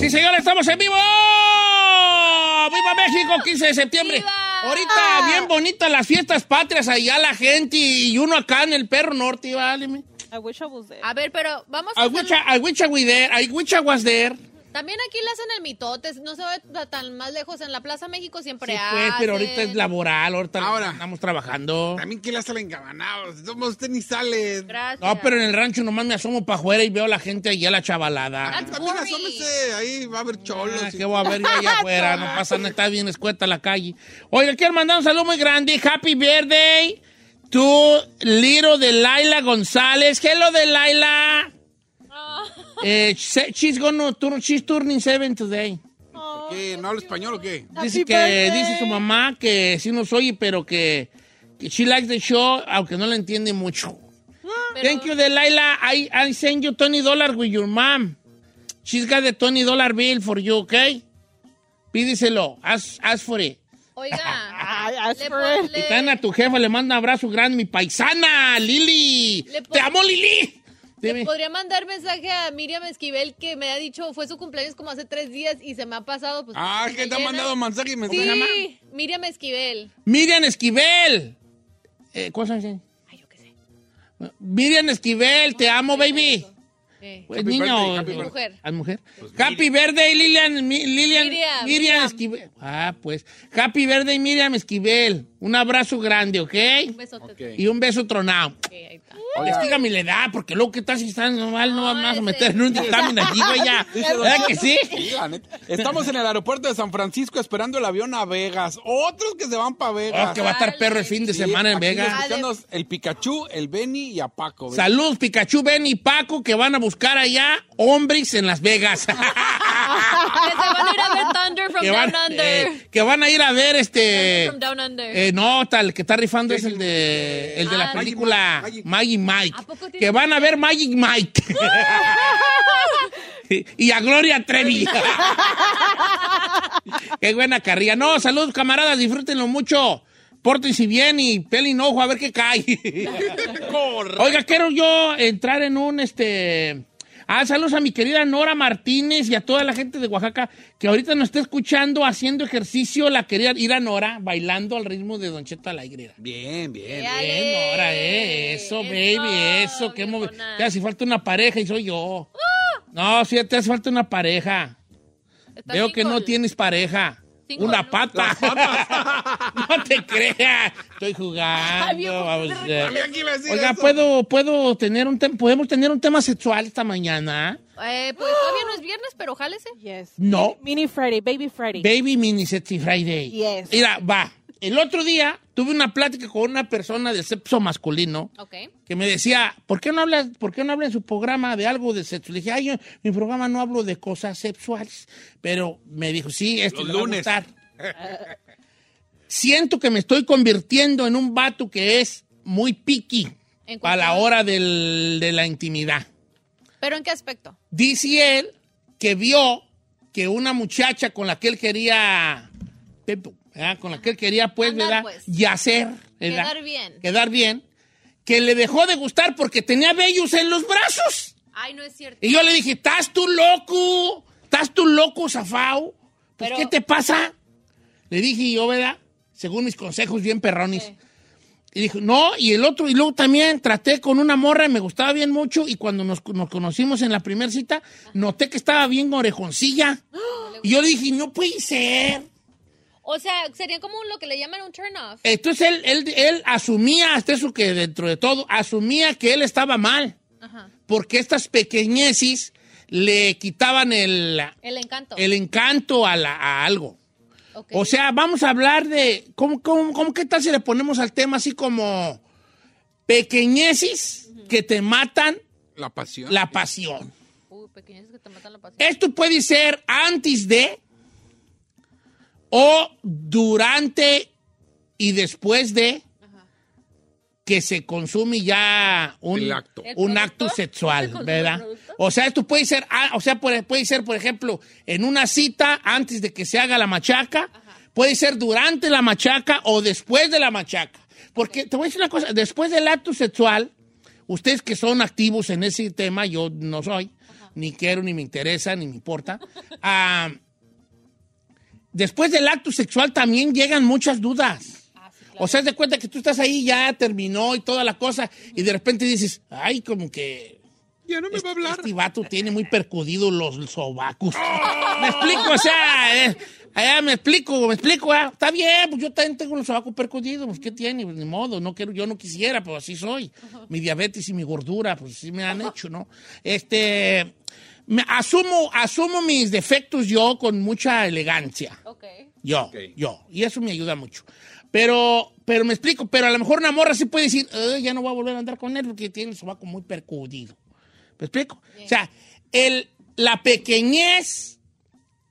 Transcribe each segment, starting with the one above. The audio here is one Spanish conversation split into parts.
Sí, señor, estamos en vivo. ¡Viva México! 15 de septiembre. Ahorita bien bonitas las fiestas patrias, allá la gente y uno acá en el Perro Norte, ¿vale? I wish I was there. A ver, pero vamos a I wish I, I wish I were there. I wish I was there. También aquí le hacen el mitote, no se va tan más lejos. En la Plaza México siempre Sí, hacen. pues, pero ahorita es laboral, ahorita Ahora. estamos trabajando. También que la salen engabanados. Somos usted ni sale. Gracias. No, pero en el rancho nomás me asomo para afuera y veo a la gente allá, la chavalada. That's También asómese, ahí va a haber cholos. Ah, y- ¿Qué voy a ver yo allá afuera? No pasa nada, está bien escueta la calle. Oiga, quiero mandar un saludo muy grande. Happy birthday to Little de Laila González. Hello de Laila. Eh, she- she's gonna turn, she's turning seven today. ¿Qué? ¿No habla español o qué? Dice que dice su mamá que sí nos oye, pero que, que she likes the show, aunque no la entiende mucho. Pero- Thank you, Delilah. I, I send you $20 with your mom. She's got the $20 bill for you, okay? Pídiselo. Ask, ask for it. Oiga. Asked le for pon- it. le- Y tan a tu jefa le manda un abrazo grande, mi paisana, Lili. Pon- ¡Te amo, Lili! Dime. Podría mandar mensaje a Miriam Esquivel que me ha dicho, fue su cumpleaños como hace tres días y se me ha pasado. Pues, Ah, me que te ha mandado mensaje y mensaje. Sí, Miriam Esquivel. Miriam Esquivel. Eh, ¿Cuántos años tiene? Ay, yo qué sé. Miriam Esquivel, te amo, baby. Eh, Pues Happy niño. birthday, happy birthday. Mujer. ¿Al mujer? happy birthday, Lilian. Lilian. Miriam, Miriam, Miriam. Esquivel. Ah, pues. Happy birthday, Miriam Esquivel. Un abrazo grande, ¿ok? un besote. Ok. Y un beso tronado. Ok, ahí está. La edad, porque luego que estás si estás mal, no No, vamos a meter en un dictamen allí, güey, ya. ¿Verdad que sí? Estamos en el aeropuerto de San Francisco esperando el avión a Vegas. Otros que se van para Vegas. Oh, que va a estar perro el fin de Sí, semana en Vegas. el Pikachu, el Benny y a Paco. ¿ves? Saludos, Pikachu, Ben y Paco, que van a buscar allá hombres en Las Vegas. Que se van a ir a ver Thunder from que, van, Down Under. eh, que van a ir a ver este... Thunder from Down Under. Eh, no, tal, el que está rifando es el de, el de la Ah, película Magic Maggie Mike. ¿A poco tiene- Que van a ver Magic Mike. y, y a Gloria Trevi. Qué buena carrilla. No, saludos, camaradas, disfrútenlo mucho. Pórtense bien y pelin ojo a ver qué cae. Oiga, quiero yo entrar en un este. Ah, saludos a mi querida Nora Martínez y a toda la gente de Oaxaca que ahorita nos está escuchando haciendo ejercicio. La quería ir a Nora bailando al ritmo de Don Cheto Alegre. Bien, bien. Éale. Bien, Nora, eh. Eso, baby, eso. Qué viejona. Te hace falta una pareja y soy yo. No, sí, te hace falta una pareja. Veo que no tienes pareja. Una ¿no? pata. no te creas. Estoy jugando. viejo, vamos a ver. Oiga, eso. ¿puedo, puedo tener un tem- ¿podemos tener un tema sexual esta mañana? Eh, pues todavía no es viernes, pero jálese. Yes. No. Mini Freddy, Baby Freddy. Baby Mini Sexy Friday. Yes. Mira, va. El otro día tuve una plática con una persona del sexo masculino Ok. que me decía, ¿por qué no hablas, por qué no habla en su programa de algo de sexo? Le dije, ay, yo en mi programa no hablo de cosas sexuales. Pero me dijo, sí, este Los le va a lunes. gustar. Siento que me estoy convirtiendo en un vato que es muy picky ¿En a la hora del- de la intimidad. ¿Pero en qué aspecto? Dice él que vio que una muchacha con la que él quería, ¿verdad? con la que él quería, pues, Andar, ¿verdad? pues. Yacer, ¿verdad? Quedar bien. Quedar bien, que le dejó de gustar porque tenía vellos en los brazos. Ay, no es cierto. Y yo le dije, ¿estás tú loco? ¿Estás tú loco, Zafao? Pues, Pero- ¿Qué te pasa? Le dije yo, ¿verdad? Según mis consejos bien perronis. Sí. Y dijo, no, y el otro, y luego también traté con una morra, me gustaba bien mucho, y cuando nos, nos conocimos en la primera cita, noté que estaba bien orejoncilla. Y yo le dije, no puede ser. O sea, sería como lo que le llaman un turn off. Entonces él, él, él asumía, hasta eso que dentro de todo, asumía que él estaba mal. Ajá. Porque estas pequeñeces le quitaban el, El encanto. el encanto a, la- a algo. O sea, vamos a hablar de. ¿cómo, cómo, cómo qué tal si le ponemos al tema así como pequeñeces que te matan La pasión. la pasión? Uy, pequeños que te matan la pasión. Esto puede ser antes de o durante y después de que se consume ya un El acto. ¿El un acto ¿Se sexual, ¿verdad? O sea, esto puede ser, ah, o sea, puede, puede ser, por ejemplo, en una cita antes de que se haga la machaca, puede ser durante la machaca o después de la machaca. Porque te voy a decir una cosa, después del acto sexual, ustedes que son activos en ese tema, yo no soy, ni quiero, ni me interesa, ni me importa. ah, después del acto sexual también llegan muchas dudas. O sea, de cuenta que tú estás ahí, ya terminó y toda la cosa, y de repente dices, ay, como que Ya no me va a hablar. este vato tiene muy percudidos los sobacos. Me explico, o sea, eh, allá me explico, me explico, ah, está bien, pues yo también tengo los sobacos percudidos, pues ¿qué tiene? Pues, ni modo, no quiero, yo no quisiera, pues así soy. Mi diabetes y mi gordura, pues sí me han hecho, ¿no? Este, asumo, asumo mis defectos yo con mucha elegancia. Ok. Yo, yo. Y eso me ayuda mucho. Pero, pero me explico, pero a lo mejor una morra sí puede decir, "Ay, ya no voy a volver a andar con él porque tiene el sobaco muy percudido. ¿Me explico? O sea, el, la pequeñez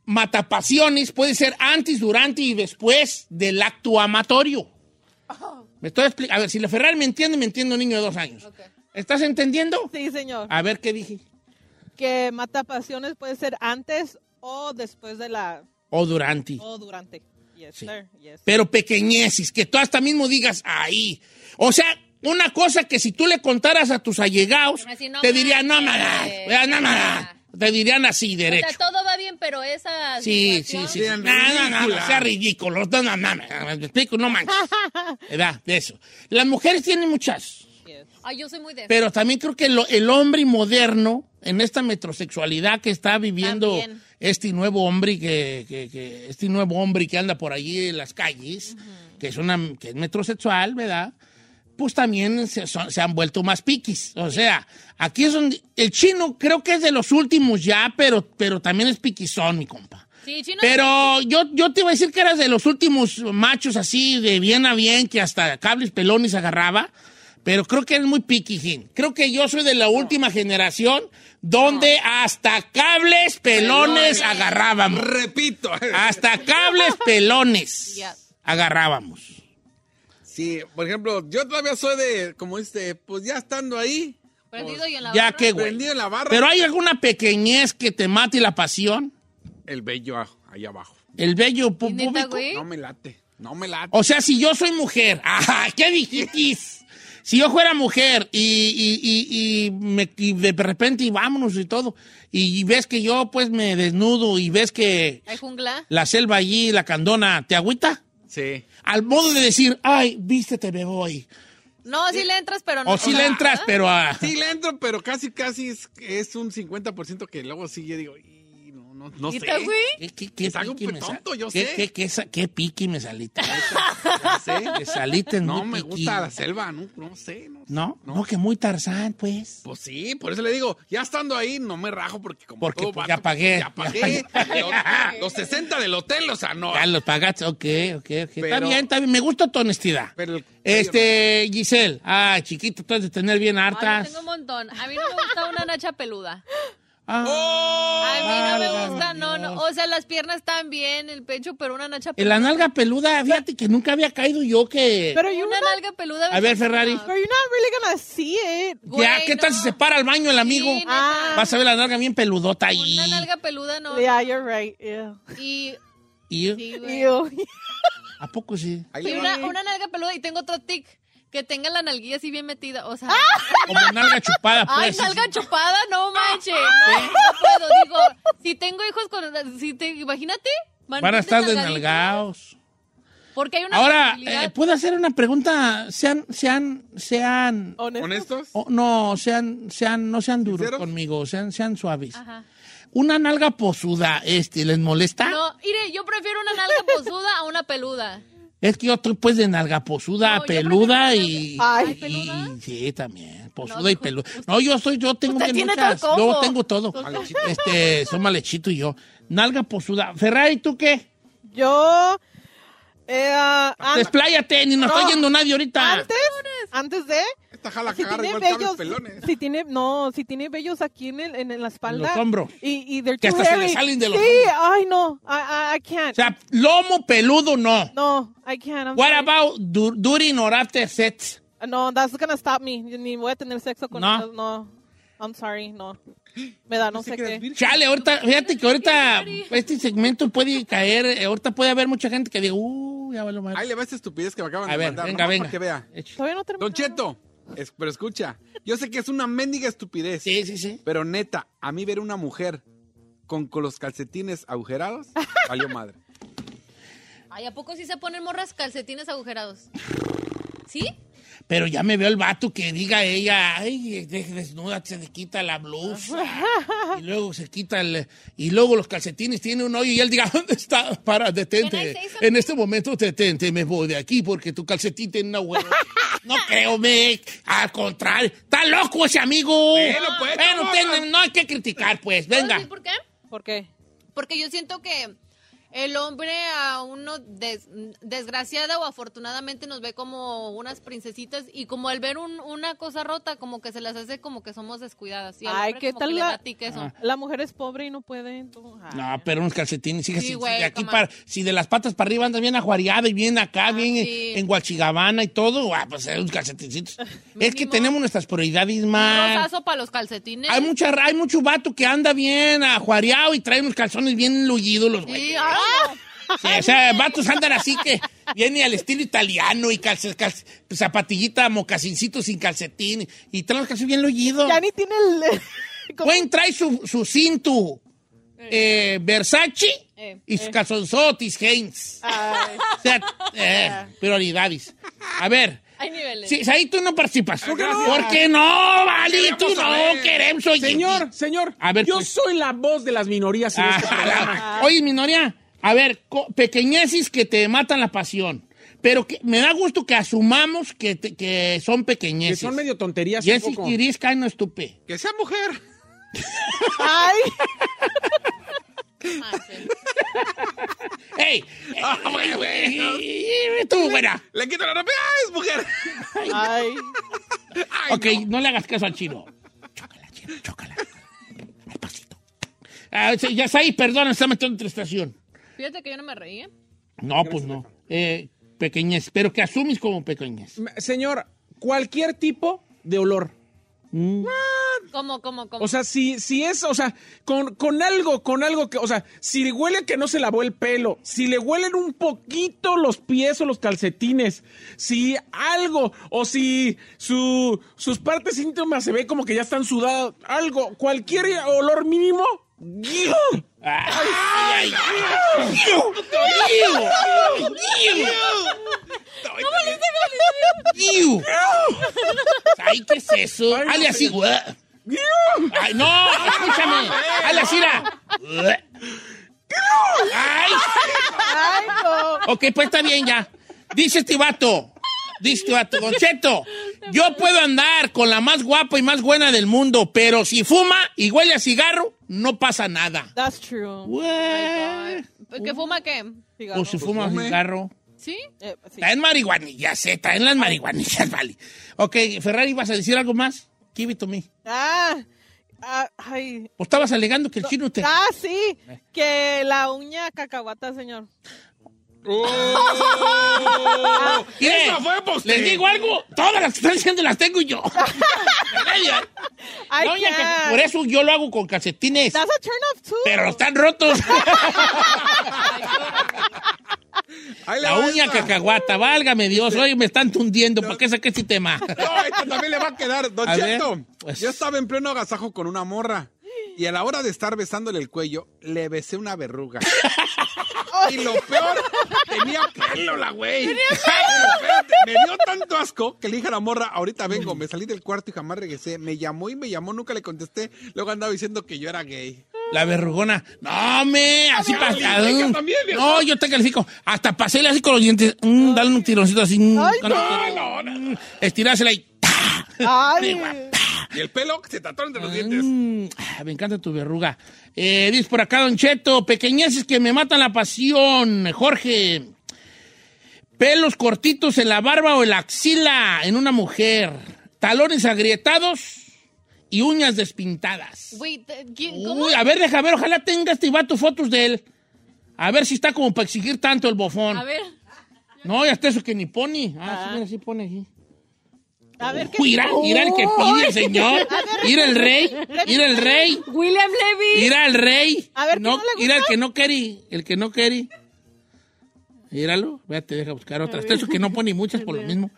matapasiones puede ser antes, durante y después del acto amatorio. Me estoy explicando. A ver, si la Ferrari me entiende, me entiende un niño de dos años. ¿Estás entendiendo? Sí, señor. A ver qué dije. Que mata pasiones puede ser antes o después de la... O durante. o durante. Yes, Sí. sir. Yes. pero pequeñeces, que tú hasta mismo digas ahí. O sea, una cosa que si tú le contaras a tus allegados, Así, no te dirían, no, mamá, no, mamá. Te dirían así, O derecho. sea, todo va bien, pero esa Sí, sí, sí. No, no, no, no, sea ridículo. No, no, no, no, me explico, no manches. ¿Verdad? De eso. Las mujeres tienen muchas, Yes. Ay, yo soy muy de... pero también creo que lo- el hombre moderno, en esta metrosexualidad que está viviendo También. este nuevo hombre que, que- que- este nuevo hombre que anda por allí en las calles, que es una que es metrosexual, ¿verdad? Pues también se, son- se han vuelto más piquis. O sea, aquí es donde el chino creo que es de los últimos ya, pero, pero también es piquizón, mi compa. Sí, chino. Pero yo, yo te iba a decir que eras de los últimos machos así, de bien a bien, que hasta cables pelones agarraba. Pero creo que eres muy piquijín. Creo que yo soy de la última generación donde hasta cables pelones agarrábamos. Repito. Hasta cables pelones agarrábamos. Sí, por ejemplo, yo todavía soy de, como dice, pues ya estando ahí, Prendido y en la Ya barra. que, güey. prendido en la barra, Pero hay alguna pequeñez que te mate la pasión. el bello ahí abajo. El bello pu- ¿Y neta, público. güey? No me late, no me late. O sea, si yo soy mujer, ¡ajá! ¿Qué dijiste? Si yo fuera mujer y, y- y- y me- y de repente y vámonos y todo, y ves que yo pues me desnudo y ves que Hay jungla. la selva allí, la candona, ¿te agüita? Sí. Al modo de decir, ay, vístete, me voy. No, sí le entras, pero no. O si le entras, pero a... Sí le entro, pero casi, casi es, es un 50% que luego sí yo digo, "Y, no, no, sé. ¿Qué, qué, qué Es algo me tonto, yo qué- sé. qué- qué sa- qué piqui me saliste? No sé. Me saliste No muy me piqui. gusta la selva, no, no sé. No, ¿No? No. No, que muy tarzán, pues. Pues sí, por eso le digo, ya estando ahí no me rajo porque como Porque, todo pues, vato, ya pagué. Ya pagué. los, los 60 del hotel, o sea, no. Ya los pagaste, ok, ok, ok. está Pero- bien, está bien. Me gusta tu honestidad. Pero el- Este, Giselle, ay, chiquito, tú has de tener bien Ay, hartas. tengo un montón. A mí no me gusta una nacha peluda. Ah, ¡Oh! A mí no me gusta, no, no. O sea, las piernas están bien, el pecho, pero una nacha peluda. la nalga peluda, fíjate que nunca había caído yo que... Pero you're Una not, nalga peluda. A ver, Ferrari. but you're not really gonna see it. ya, ¿qué tal si se para al baño el amigo? Sí, neta. Vas a ver la nalga bien peludota ahí. Una nalga peluda, no. Yeah, you're right. Yeah. Y, Y. ¿A poco sí? Una, una nalga peluda y tengo otro tic. Que tenga la nalguilla así bien metida. O sea. Como nalga chupada, Ay, pues. nalga chupada, no manches. No, no puedo. Digo, si tengo hijos con. Si te, imagínate. Van a estar desnalgados. Porque hay una Ahora, eh, ¿puedo hacer una pregunta? Sean, sean, sean, Honesto. ¿Honestos? oh, no, sean, sean, no sean duros ¿Sinceros? conmigo, sean, sean suaves. Ajá. Una nalga posuda, este, ¿les molesta? No, mire, yo prefiero una nalga posuda a una peluda. Es que yo estoy pues de nalga posuda, No, peluda y, Ay. y- ¿Peluda? sí, también, posuda No, y peluda. No, yo soy, yo tengo Usted tiene muchas. todo. Yo tengo todo. Este, soy malechito y yo. Nalga posuda. Ferrari, ¿tú qué? Yo. Eh, an- Despláyate, ni nos No. está yendo nadie ahorita. antes, antes de. Esta jala Si tiene vellos, pelones. si tiene, no, si tiene vellos aquí en, el, en, en la espalda. los hombros. Y, y Que hasta se le salen de los Sí, hombros. ay, no, I, I, can't. O sea, lomo peludo, no. no, I can't. I'm What sorry. about du- during or after sex? No, that's gonna stop me. Ni voy a tener sexo con No. ellos, no. I'm sorry, no. Me da no sé qué. virgen. Chale, ahorita, fíjate que ahorita este segmento puede caer, eh, ahorita puede haber mucha gente que diga, uh, ya vale mal. Ahí le va esta estupidez que me acaban A de ver, mandar. venga, venga. Para que vea. Todavía no termino. Don Cheto, es- pero escucha, yo sé que es una mendiga estupidez. Sí, sí, sí. Pero neta, a mí ver una mujer con, con los calcetines agujerados, valió madre. Ay, ¿a poco sí se ponen morras calcetines agujerados? ¿Sí? Pero ya me veo el vato que diga ella, ay, de- desnuda, se le quita la blusa. y luego se quita el. Y luego los calcetines tienen un hoyo y él diga, ¿dónde está? Para, detente. En este momento detente, me voy de aquí porque tu calcetín tiene una hueá. No creo, me. Al contrario. Está loco ese amigo. Bueno, pues, no hay que criticar, pues. ¿Puedo Venga. por qué? ¿Por qué? Porque yo siento que el hombre a uno des- desgraciada o afortunadamente nos ve como unas princesitas y como al ver un- una cosa rota como que se las hace como que somos descuidadas. Y Ay, ¿qué tal la- eso. Ah. La mujer es pobre y no puede. ay. No, pero unos calcetines, sí, Sí, si- güey, si aquí para, si de las patas para arriba andas bien ajuareada y bien acá, bien Ah, sí. en Guachigabana y todo, ah, pues unos calcetincitos. es que tenemos nuestras prioridades Un más. rosazo para los calcetines. Hay mucha, hay mucho vato que anda bien ajuareado y trae unos calzones bien lullidos los güeyes. Sí, o sea, vatos andan así que viene al estilo italiano y calce- calce- zapatillita, mocasincito sin calcetín y trae los calzones bien lullidos. Ya ni tiene el. Pueden traer su, su cinto eh, Versace Eh. y sus calzonzotis Heinz. O sea, eh, prioridades. A ver. Hay niveles. Sí, ahí tú no participas. ¿Por qué no? ¿Por qué no, Vali? Tú Queremos no queremos oye. Señor, señor, A ver, yo pues. soy la voz de las minorías en este Ah, programa. Oye, minoría, a ver, pequeñeces que te matan la pasión. Pero que me da gusto que asumamos que, te- que son Que pequeñeces. son medio tonterías Y un es poco. iris no estupé. Que sea mujer. Ay. ¡Ey! Ah, ¡Ey! ¡Tú, buena! Le quito la ropa. ¡Ah, es mujer! Ay. Ay, Ok, no. no. le hagas caso al chino. Chócala, chino, chócala. Al pasito. Ah, sí, ya está ahí, perdón, está metiendo en estación. Fíjate que yo no me reí. ¿eh? No, pues no. Eh, pequeñez, pero que asumes como pequeñez. Señor, cualquier tipo de olor. ¿Cómo, cómo, cómo? O sea, si, si es, o sea, con, con algo, con algo que, o sea, si le huele que no se lavó el pelo, si le huelen un poquito los pies o los calcetines, si algo, o si su, sus partes íntimas se ve como que ya están sudadas, algo, cualquier olor mínimo, ¡guiu! ¡Ay, ay, ay! ¡Iu! ¡Ay, qué es eso! Sé. así. ¡Ay, no! ¡Escúchame! ¡Hazle así. ¡Ay! Ay, no. Ok, pues está bien ya. Dice este vato. Dice vato. Don Cheto, yo puedo andar con la más guapa y más buena del mundo, pero si fuma y huele a cigarro, no pasa nada. That's true. Güey. ¿Qué fuma qué? Cigarro. O si fuma fume. cigarro. ¿Sí? Eh, sí. Traen marihuanillas, eh, traen las marihuanillas, vale. Ok, Ferrari, ¿vas a decir algo más? Give it to me. Ah, ah, ay. ¿O estabas alegando que el chino te... Ah, sí. Que la uña cacahuata, señor. ¡Oh! Mire, ¡Eso fue por Les digo algo, todas las que están diciendo las tengo yo. Que- por eso yo lo hago con calcetines, That's a turn off too. pero están rotos. Ahí La uña cacahuata, válgame Dios, hoy me están tundiendo, ¿para qué saqué este tema? No, esta también le va a quedar. Don A ver, pues. yo estaba en pleno agasajo con una morra. Y a la hora de estar besándole el cuello, le besé una verruga. Y lo peor, tenía pelo la güey. Me dio tanto asco que le dije a la morra, ahorita vengo, me salí del cuarto y jamás regresé. Me llamó y me llamó, nunca le contesté. Luego andaba diciendo que yo era gay. La verrugona. No, me, así pasado. también, viejo. No, yo te califico. Hasta pasé así con los dientes. Mm, dale un tironcito así. mm, Ay, con- no, no, mm, Estirársela y. ¡ta! Ay. Y el pelo se trató entre los dientes. Mm, ah, me encanta tu verruga. Eh, dice por acá, Don Cheto, pequeñeces que me matan la pasión. Jorge, pelos cortitos en la barba o en la axila en una mujer. Talones agrietados y uñas despintadas. Güey, te- ¿quién- ¿cómo? Uy, a ver, deja ver, ojalá tenga este vato fotos de él. A ver si está como para exigir tanto el bofón. A ver. No, ya está eso que ni pone. Ah, sí, mira, sí pone aquí. A ver qué. Mira, mira el que pide el señor. Mira el rey. Mira el rey. William Levy. Mira el rey. A ver, ¿qué no, no el que no quiere. El que no quiere. Míralo. Véate, deja buscar otra. Hasta eso que no pone muchas por lo mismo.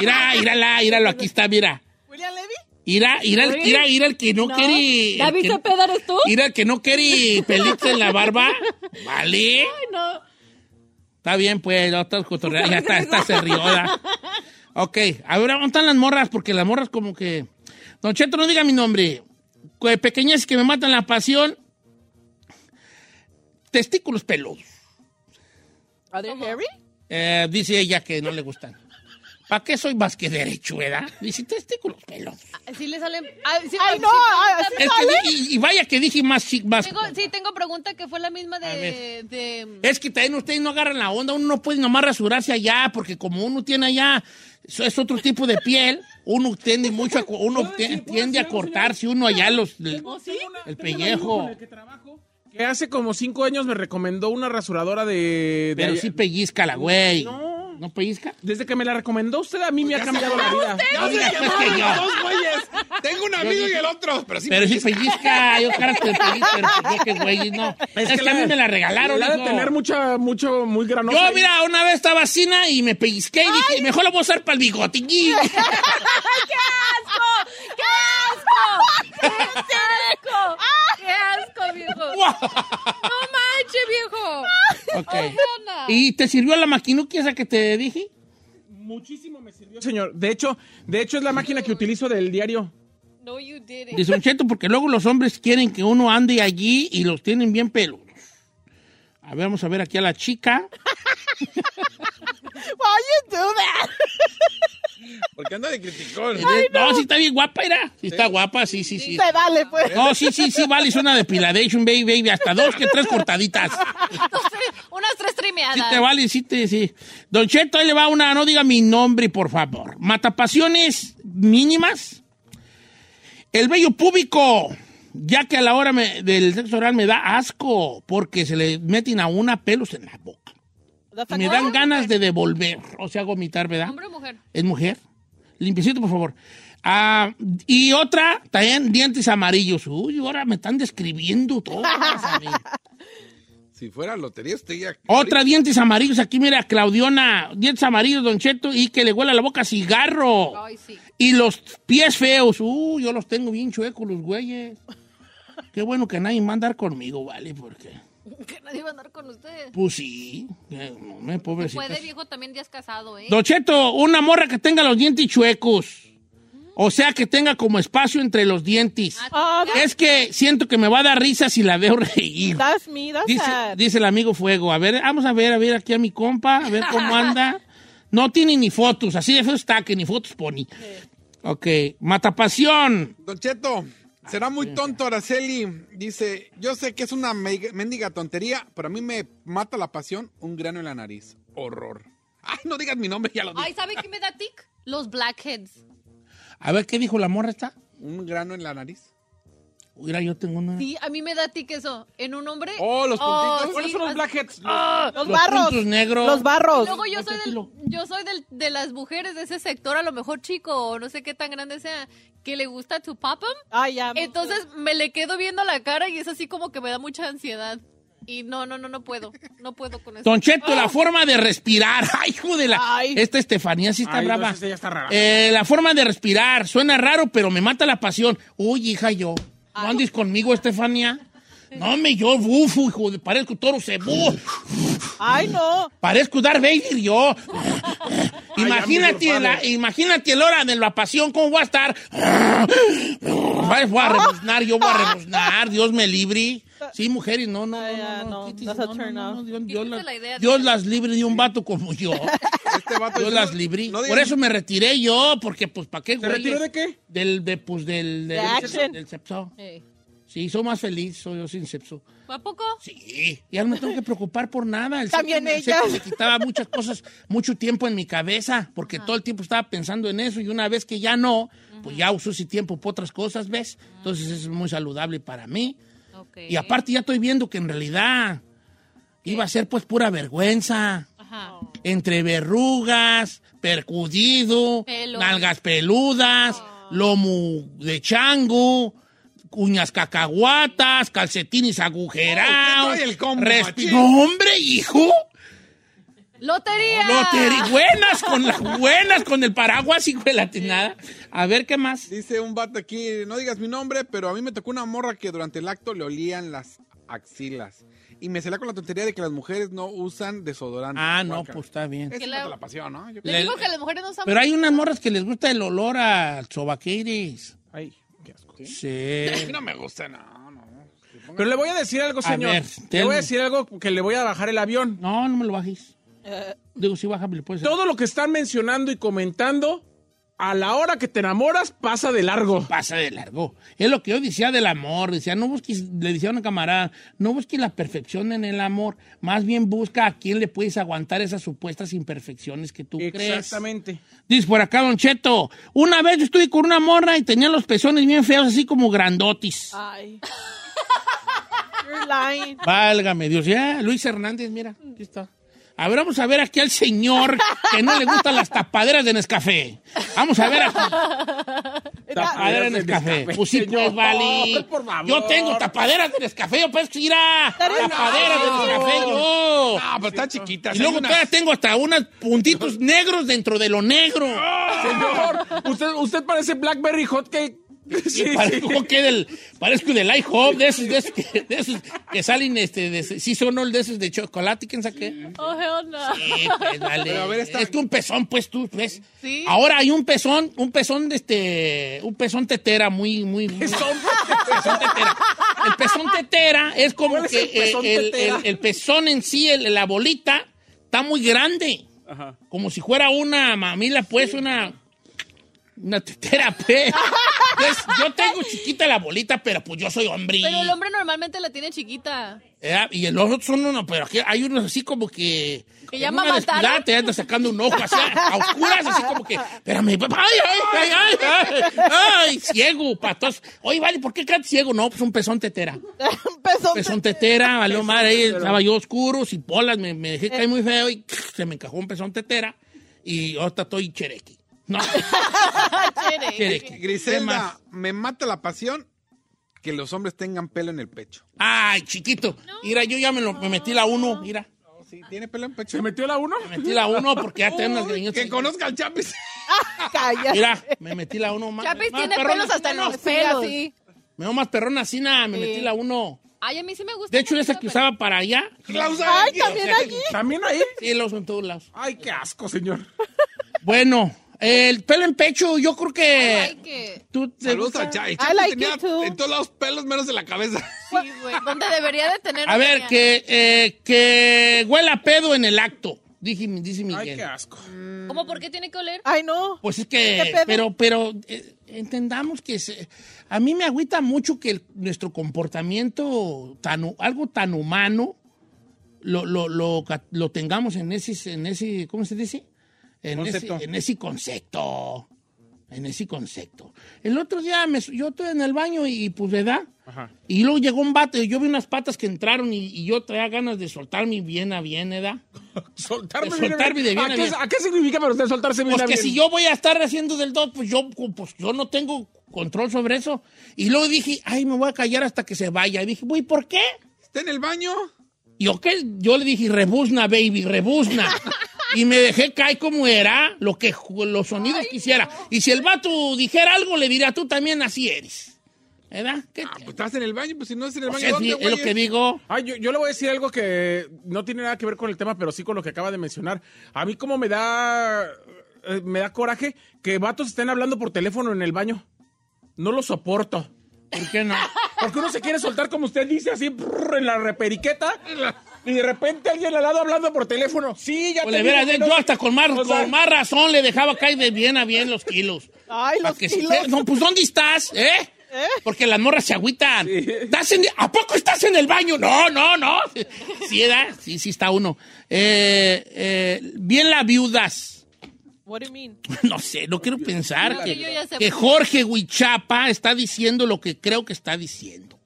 Mira, mírala, míralo. Aquí está, mira. ¿William Levy? Mira, el- mira, mira el que no, quiere. el ¿David Cepeda eres tú? Mira el que no quiere pelitos en la barba. Vale. Ay, no. Está bien, pues, ya está cotorreando, ya está, está se rió. Ok, a ver, ¿dónde están las morras? Porque las morras como que... Don Cheto, no diga mi nombre. Que Pequeñas que me matan la pasión. Testículos peludos. ¿Are they hairy? Eh, dice ella que no le gustan. ¿Para qué soy más que derecho, verdad? Dice testículos peludos. Sí le salen... ah, sí, Ay, sí, no, Es que, di- y, y vaya que dije más chic, más... Tengo, sí, tengo pregunta que fue la misma de... de Es que también ustedes no agarran la onda, uno no puede nomás rasurarse allá, porque como uno tiene allá, eso es otro tipo de piel, uno tiende mucho a, uno tiende a cortarse uno allá los, el, el pellejo. Que hace como cinco años me recomendó una rasuradora de... de Pero sí pellizca la güey. No. ¿No pellizca? Desde que me la recomendó usted, a mí me ha cambiado la vida. No digas pues que yo. Dos güeyes. Tengo un amigo y el otro. Pero sí. Pero sí pellizca, yo caras que pellizca, pero pues yo que güey, no. Es, que, a mí me la regalaron, La de tener mucha, mucho, muy granosa. Yo, mira, una vez estaba vacina y me pellizqué y dije, mejor lo voy a usar para el bigote. ¡Qué asco! ¡Qué asco! ¡Qué asco, viejo! ¡No manches, viejo! Ok. Ana. ¿Y te sirvió la maquinuki esa que te dije? Muchísimo me sirvió, señor. De hecho, de hecho es la máquina que utilizo del diario. No, you didn't. Dice Don Cheto, porque luego los hombres quieren que uno ande allí y los tienen bien peludos. A ver, vamos a ver aquí a la chica. Why you do that? Porque anda de criticón. no. sí está bien guapa, era. Sí está guapa, sí, sí, sí. Se vale, pues. No, sí, sí, sí, vale, es una depiladation, baby, baby, hasta dos que tres cortaditas. Dos, tres- unas tres trimeadas. Sí te vale, sí te, sí. Don Cheto, ahí le va una, no diga mi nombre, por favor. Matapasiones mínimas. El vello púbico, ya que a la hora me- del sexo oral me da asco, porque se le meten a una pelos en la boca. Y me dan ganas de devolver, o sea, vomitar, ¿verdad? ¿Hombre o mujer? ¿Es mujer? Limpiecito, por favor. Ah, y otra, también dientes amarillos. Uy, ahora me están describiendo todas a mí. Si fuera lotería, estoy ya. Otra, dientes amarillos. Aquí, mira, Claudiona. Dientes amarillos, Don Cheto. Y que le huela la boca a cigarro. Ay, sí. Y los pies feos. Uy, yo los tengo bien chuecos, los güeyes. Qué bueno que nadie va a andar conmigo, ¿vale? Porque, Que nadie va a andar con usted. pues sí. No me pobrecita. Puede, viejo, también ya es casado, ¿eh? Don Cheto, una morra que tenga los dientes chuecos. O sea, que tenga como espacio entre los dientes. Ah, Es que siento que me va a dar risa si la veo reír. that's me, that's Dice, dice el amigo Fuego. A ver, vamos a ver, a ver aquí a mi compa, a ver cómo anda. No tiene ni fotos, así de feo está que ni fotos pone. Ok, Matapasión. Don Cheto, será muy tonto Araceli. Dice, yo sé que es una me- mendiga tontería, pero a mí me mata la pasión un grano en la nariz. Horror. Ay, no digas mi nombre, ya lo dije. Ay, ¿sabe qué me da tic? Los blackheads. A ver, ¿qué dijo la morra esta? Un grano en la nariz. Mira, yo tengo una... Sí, a mí me da tic eso. En un hombre. Oh, los puntitos. sí, ¿Cuáles son los blackheads? Los Los barros. puntos negros. Los barros. Luego yo soy, del, yo soy del, de las mujeres de ese sector, a lo mejor chico o no sé qué tan grande sea, que le gusta tu pop 'em. Ay, ya. Entonces me le quedo viendo la cara y es así como que me da mucha ansiedad. Y no, no, no, no puedo. No puedo con eso. Don Cheto, la forma de respirar. Ay, hijo de la... Ay. Esta Estefanía sí está Ay, brava. entonces ella está rara. Eh, la forma de respirar. Suena raro, pero me mata la pasión. Uy, hija, yo. ¿No andes conmigo, Estefanía? No, me yo bufo, hijo de, parezco toro cebú. Ay, no. Parezco Darth Vader yo. imagínate, amigo, la, imagínate la hora de la pasión, cómo voy a estar. Voy a rebuznar, yo voy a rebuznar, Dios me libre. Sí, mujeres, no, no, no, no, Dios, las- libre de un vato como yo. Este vato las no digas- Por eso me retiré yo, porque pues, ¿para qué, ¿Se retiró de qué? Del, de, pues, del, del, De action. del sepso. Sí, soy más feliz, soy yo sin sepso. ¿A poco? Sí, ya no me tengo que preocupar por nada. El También ella. me quitaba muchas cosas, mucho tiempo en mi cabeza, porque todo el tiempo estaba pensando en eso y una vez que ya no, pues ya uso ese tiempo para otras cosas, ¿ves? Entonces es muy saludable para mí. Y aparte ya estoy viendo que en realidad iba a ser pues pura vergüenza. Ajá. Entre verrugas, percudido, Pelo. nalgas peludas, lomo de chango, uñas cacahuatas, calcetines agujerados. Oh, ¿qué trae el combo, respi- machín? No, hombre, hijo. ¡Lotería! Loteri- buenas con las buenas con el paraguas y gelatinada. A ver qué más. Dice un vato aquí, no digas mi nombre, pero a mí me tocó una morra que durante el acto le olían las axilas. Y me salía con la tontería de que las mujeres no usan desodorante. Ah, no, pues está bien. Es la... pasión, ¿no? Yo- Le- digo que las mujeres no saben. Pero hay unas morras que les gusta el olor a sobaqueiris. Ay, qué asco. A mí Sí. no me gusta, no, Pero le voy a decir algo, A señor. ver, le voy a decir algo que le voy a bajar el avión. No, no me lo bajes. Eh, Digo, sí, bájame, puedes. Todo lo que están mencionando y comentando, a la hora que te enamoras, pasa de largo. pasa de largo. Es lo que yo decía del amor. Decía, no busques, le decía a una camarada, no busques la perfección en el amor. Más bien busca a quién le puedes aguantar esas supuestas imperfecciones que tú crees. Exactamente. Dice por acá, Don Cheto, una vez yo estuve con una morra y tenía los pezones bien feos, así como grandotis. ay. You're lying. Válgame Dios. Ya, Luis Hernández, mira, aquí está. A ver, vamos a ver aquí al señor que no le gustan las tapaderas de Nescafé. Vamos a ver aquí. Tapadera de Nescafé. Pues sí, pues, vale. por favor. Yo tengo tapaderas de Nescafé, yo pues ir a tapaderas de Nescafé, yo. Ah, pero está chiquita. Y luego hay unas- todavía tengo hasta unos puntitos negros dentro de lo negro. Señor, usted, usted parece Blackberry Hot Cake. Sí, parezco que del, parezco del IHOP, de esos, de esos, que, de esos que salen, este, de, sí son ¿no? de esos de chocolate, ¿quién sabe Oh, hell no. Sí, pues, vale. Pero a ver, esta- Es que un pezón, pues tú, pues. Sí. Ahora hay un pezón, un pezón de este, un pezón tetera muy, muy. muy- pezón tetera. El pezón tetera es como ¿Cuál es que el pezón el, el- el pezón en sí, el- la bolita, está muy grande. Como si fuera una mamila, pues, una. Una tetera, pues. Pues, yo tengo chiquita la bolita, pero pues yo soy hombre. Pero el hombre normalmente la tiene chiquita. Eh, y los otros son unos, pero aquí hay unos así como que. ¿Que amamantaron? descuidada te anda sacando un ojo así a, a oscuras, así como que. Espérame, papá, ay, ay, ay, ay, ay, ay, ciego, patos. Oye, vale, ¿por qué cantas ciego? No, pues un pezón tetera. Empezó. Pezón tetera, valió madre, ahí estaba yo oscuro, sin polas, me, me dejé caer muy feo y se me encajó un pezón tetera. Y ahorita estoy cherequi. No. Griselda, me mata la pasión que los hombres tengan pelo en el pecho. Ay, chiquito. Mira, yo ya me, lo, me metí la uno, mira. Sí, tiene pelo en el pecho. ¿Se metió la uno? Me metí la uno porque ya tengo unas greñotas. Que conozca al Chapis. Calla. Mira, me metí la uno más. Chapis más tiene perrona, pelos hasta en no, los Sí, pelos. así. Me veo más perrona así, nada, me Sí. metí la uno. Ay, a mí sí me gusta. De hecho, esa que pelo. usaba para allá. La usa Ay, aquí. también aquí. ¿También ahí? Sí, la uso en todos lados. Ay, qué asco, señor. Bueno, el pelo en pecho, yo creo que. Ay, que... ¿Tú te Saludos gusta? El I Chapis like tenía en todos lados pelos menos en la cabeza. Sí, güey. Donde debería de tener... A ver, que, eh, que huela a pedo en el acto, dije, dice Ay, Miguel. qué asco. ¿Cómo por qué tiene que oler? Ay, no. Pues es ¿Qué que, pedo? pero, pero eh, entendamos que se- a mí me agüita mucho que el- nuestro comportamiento, tan, algo tan humano, lo, lo, lo, lo tengamos en ese, en ese, ¿cómo se dice? En ese, Concepto. en ese concepto. En ese concepto. El otro día me, yo estoy en el baño y, pues, ¿verdad? Ajá. Y luego llegó un bate, yo vi unas patas que entraron y, y yo traía ganas de soltarme bien a bien, ¿verdad? Soltarme, De bien, soltarme de bien ¿A a qué, bien. ¿A qué significa para usted soltarse bien? Pues a que bien? si yo voy a estar haciendo del dos, pues yo, pues yo no tengo control sobre eso. Y luego dije, ay, me voy a callar hasta que se vaya. Y dije, güey, ¿por qué? Está en el baño. Y ¿qué? yo le dije, rebuzna, baby, rebuzna. y me dejé caer como era, lo que los sonidos quisiera. Y si el vato dijera algo, le diría, tú también así eres. ¿Verdad? ¿Qué Ah, pues estás en el baño, pues si no es en el Pues baño, es, ¿dónde, es lo que digo. Ay, yo, yo le voy a decir algo que no tiene nada que ver con el tema, pero sí con lo que acaba de mencionar. A mí como me da eh, me da coraje que vatos estén hablando por teléfono en el baño. No lo soporto. ¿Por qué no? Porque uno se quiere soltar, como usted dice, así brrr, en la reperiqueta. Y de repente alguien al lado hablando por teléfono. Sí, ya Pues te le digo que yo hasta con más, O sea, con más razón le dejaba caer de bien a bien los kilos. Ay, los que se- kilos. No, pues ¿dónde estás? ¿Eh? Porque las morras se agüitan. ¿Estás en- ¿A poco estás en el baño? No, no, no. Sí, ¿verdad? Sí, sí está uno. Eh, eh, bien la viudas. What do you mean? No sé, no quiero pensar No, que, Jorge Huichapa está diciendo lo que creo que está diciendo.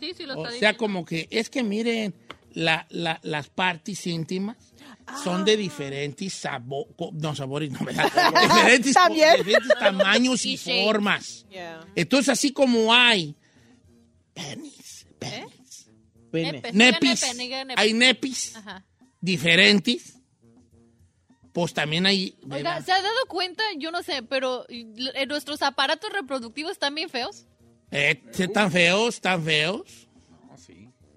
Sí, sí lo O está sea, diciendo. como que es que miren, la- la- las partes íntimas son de diferentes sabores, no sabores, no, ¿verdad? diferentes, tamaños y formas. Yeah. Entonces, así como hay penis, penis, Nepes, nepis, hay nepis Ajá. diferentes, pues también hay... Oiga. ¿se ha dado cuenta? Yo no sé, pero eh, nuestros aparatos reproductivos están bien feos. Eh, ¿Están feos? ¿Están feos?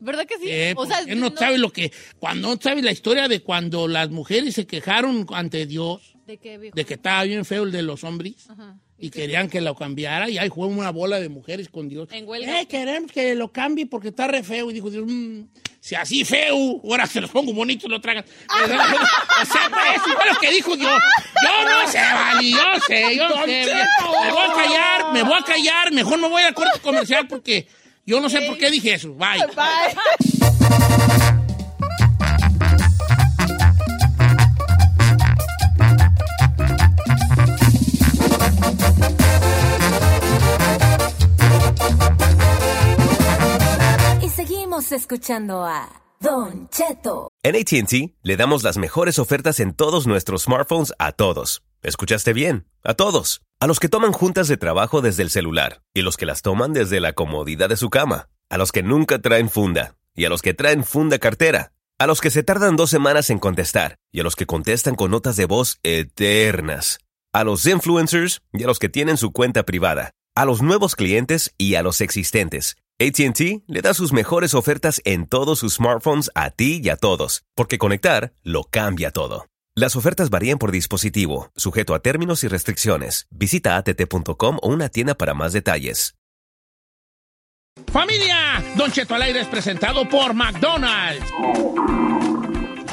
¿Verdad que sí? Eh, o sea, no, sabe lo que... Cuando no sabe la historia de cuando las mujeres se quejaron ante Dios ¿De qué, viejo? de que estaba bien feo el de los hombres Ajá. y querían que lo cambiara y ahí fue una bola de mujeres con Dios. En huelga. Eh, queremos que lo cambie porque está re feo. Y dijo Dios, "Mm, si así feo, ahora se los pongo bonitos y lo tragan. o sea, pues, eso fue lo que dijo Dios. Yo no sé, Vali, yo sé, yo sé. Me voy a callar, me voy a callar. Mejor me voy al corte comercial porque yo no sé por qué dije eso. Bye. Bye. Y seguimos escuchando a Don Cheto. En ATT le damos las mejores ofertas en todos nuestros smartphones a todos. ¿Escuchaste bien? A todos. A los que toman juntas de trabajo desde el celular y los que las toman desde la comodidad de su cama. A los que nunca traen funda y a los que traen funda cartera. A los que se tardan dos semanas en contestar y a los que contestan con notas de voz eternas. A los influencers y a los que tienen su cuenta privada. A los nuevos clientes y a los existentes. ATT le da sus mejores ofertas en todos sus smartphones a ti y a todos, porque conectar lo cambia todo. Las ofertas varían por dispositivo, sujeto a términos y restricciones. Visita att.com o una tienda para más detalles. Familia, Don Cheto al aire es presentado por McDonald's.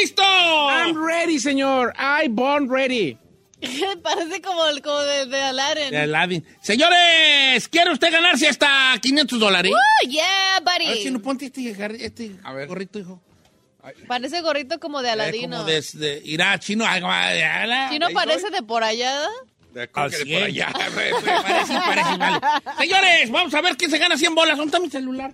Listo. I'm ready, señor. I born ready. Parece como el como de, de Aladdin. De Aladdin. Señores, ¿quiere usted ganarse hasta 500 dólares? Oh, yeah, A ver buddy. si no ponte este, este A ver. gorrito, hijo. Parece gorrito como de Eh, Aladino. Como de, de irá chino. algo de ala. Si no parece de por allá. De que de por allá. Parece, parece, vale. Señores, vamos a ver quién se gana 100 bolas. ¿Dónde está mi celular?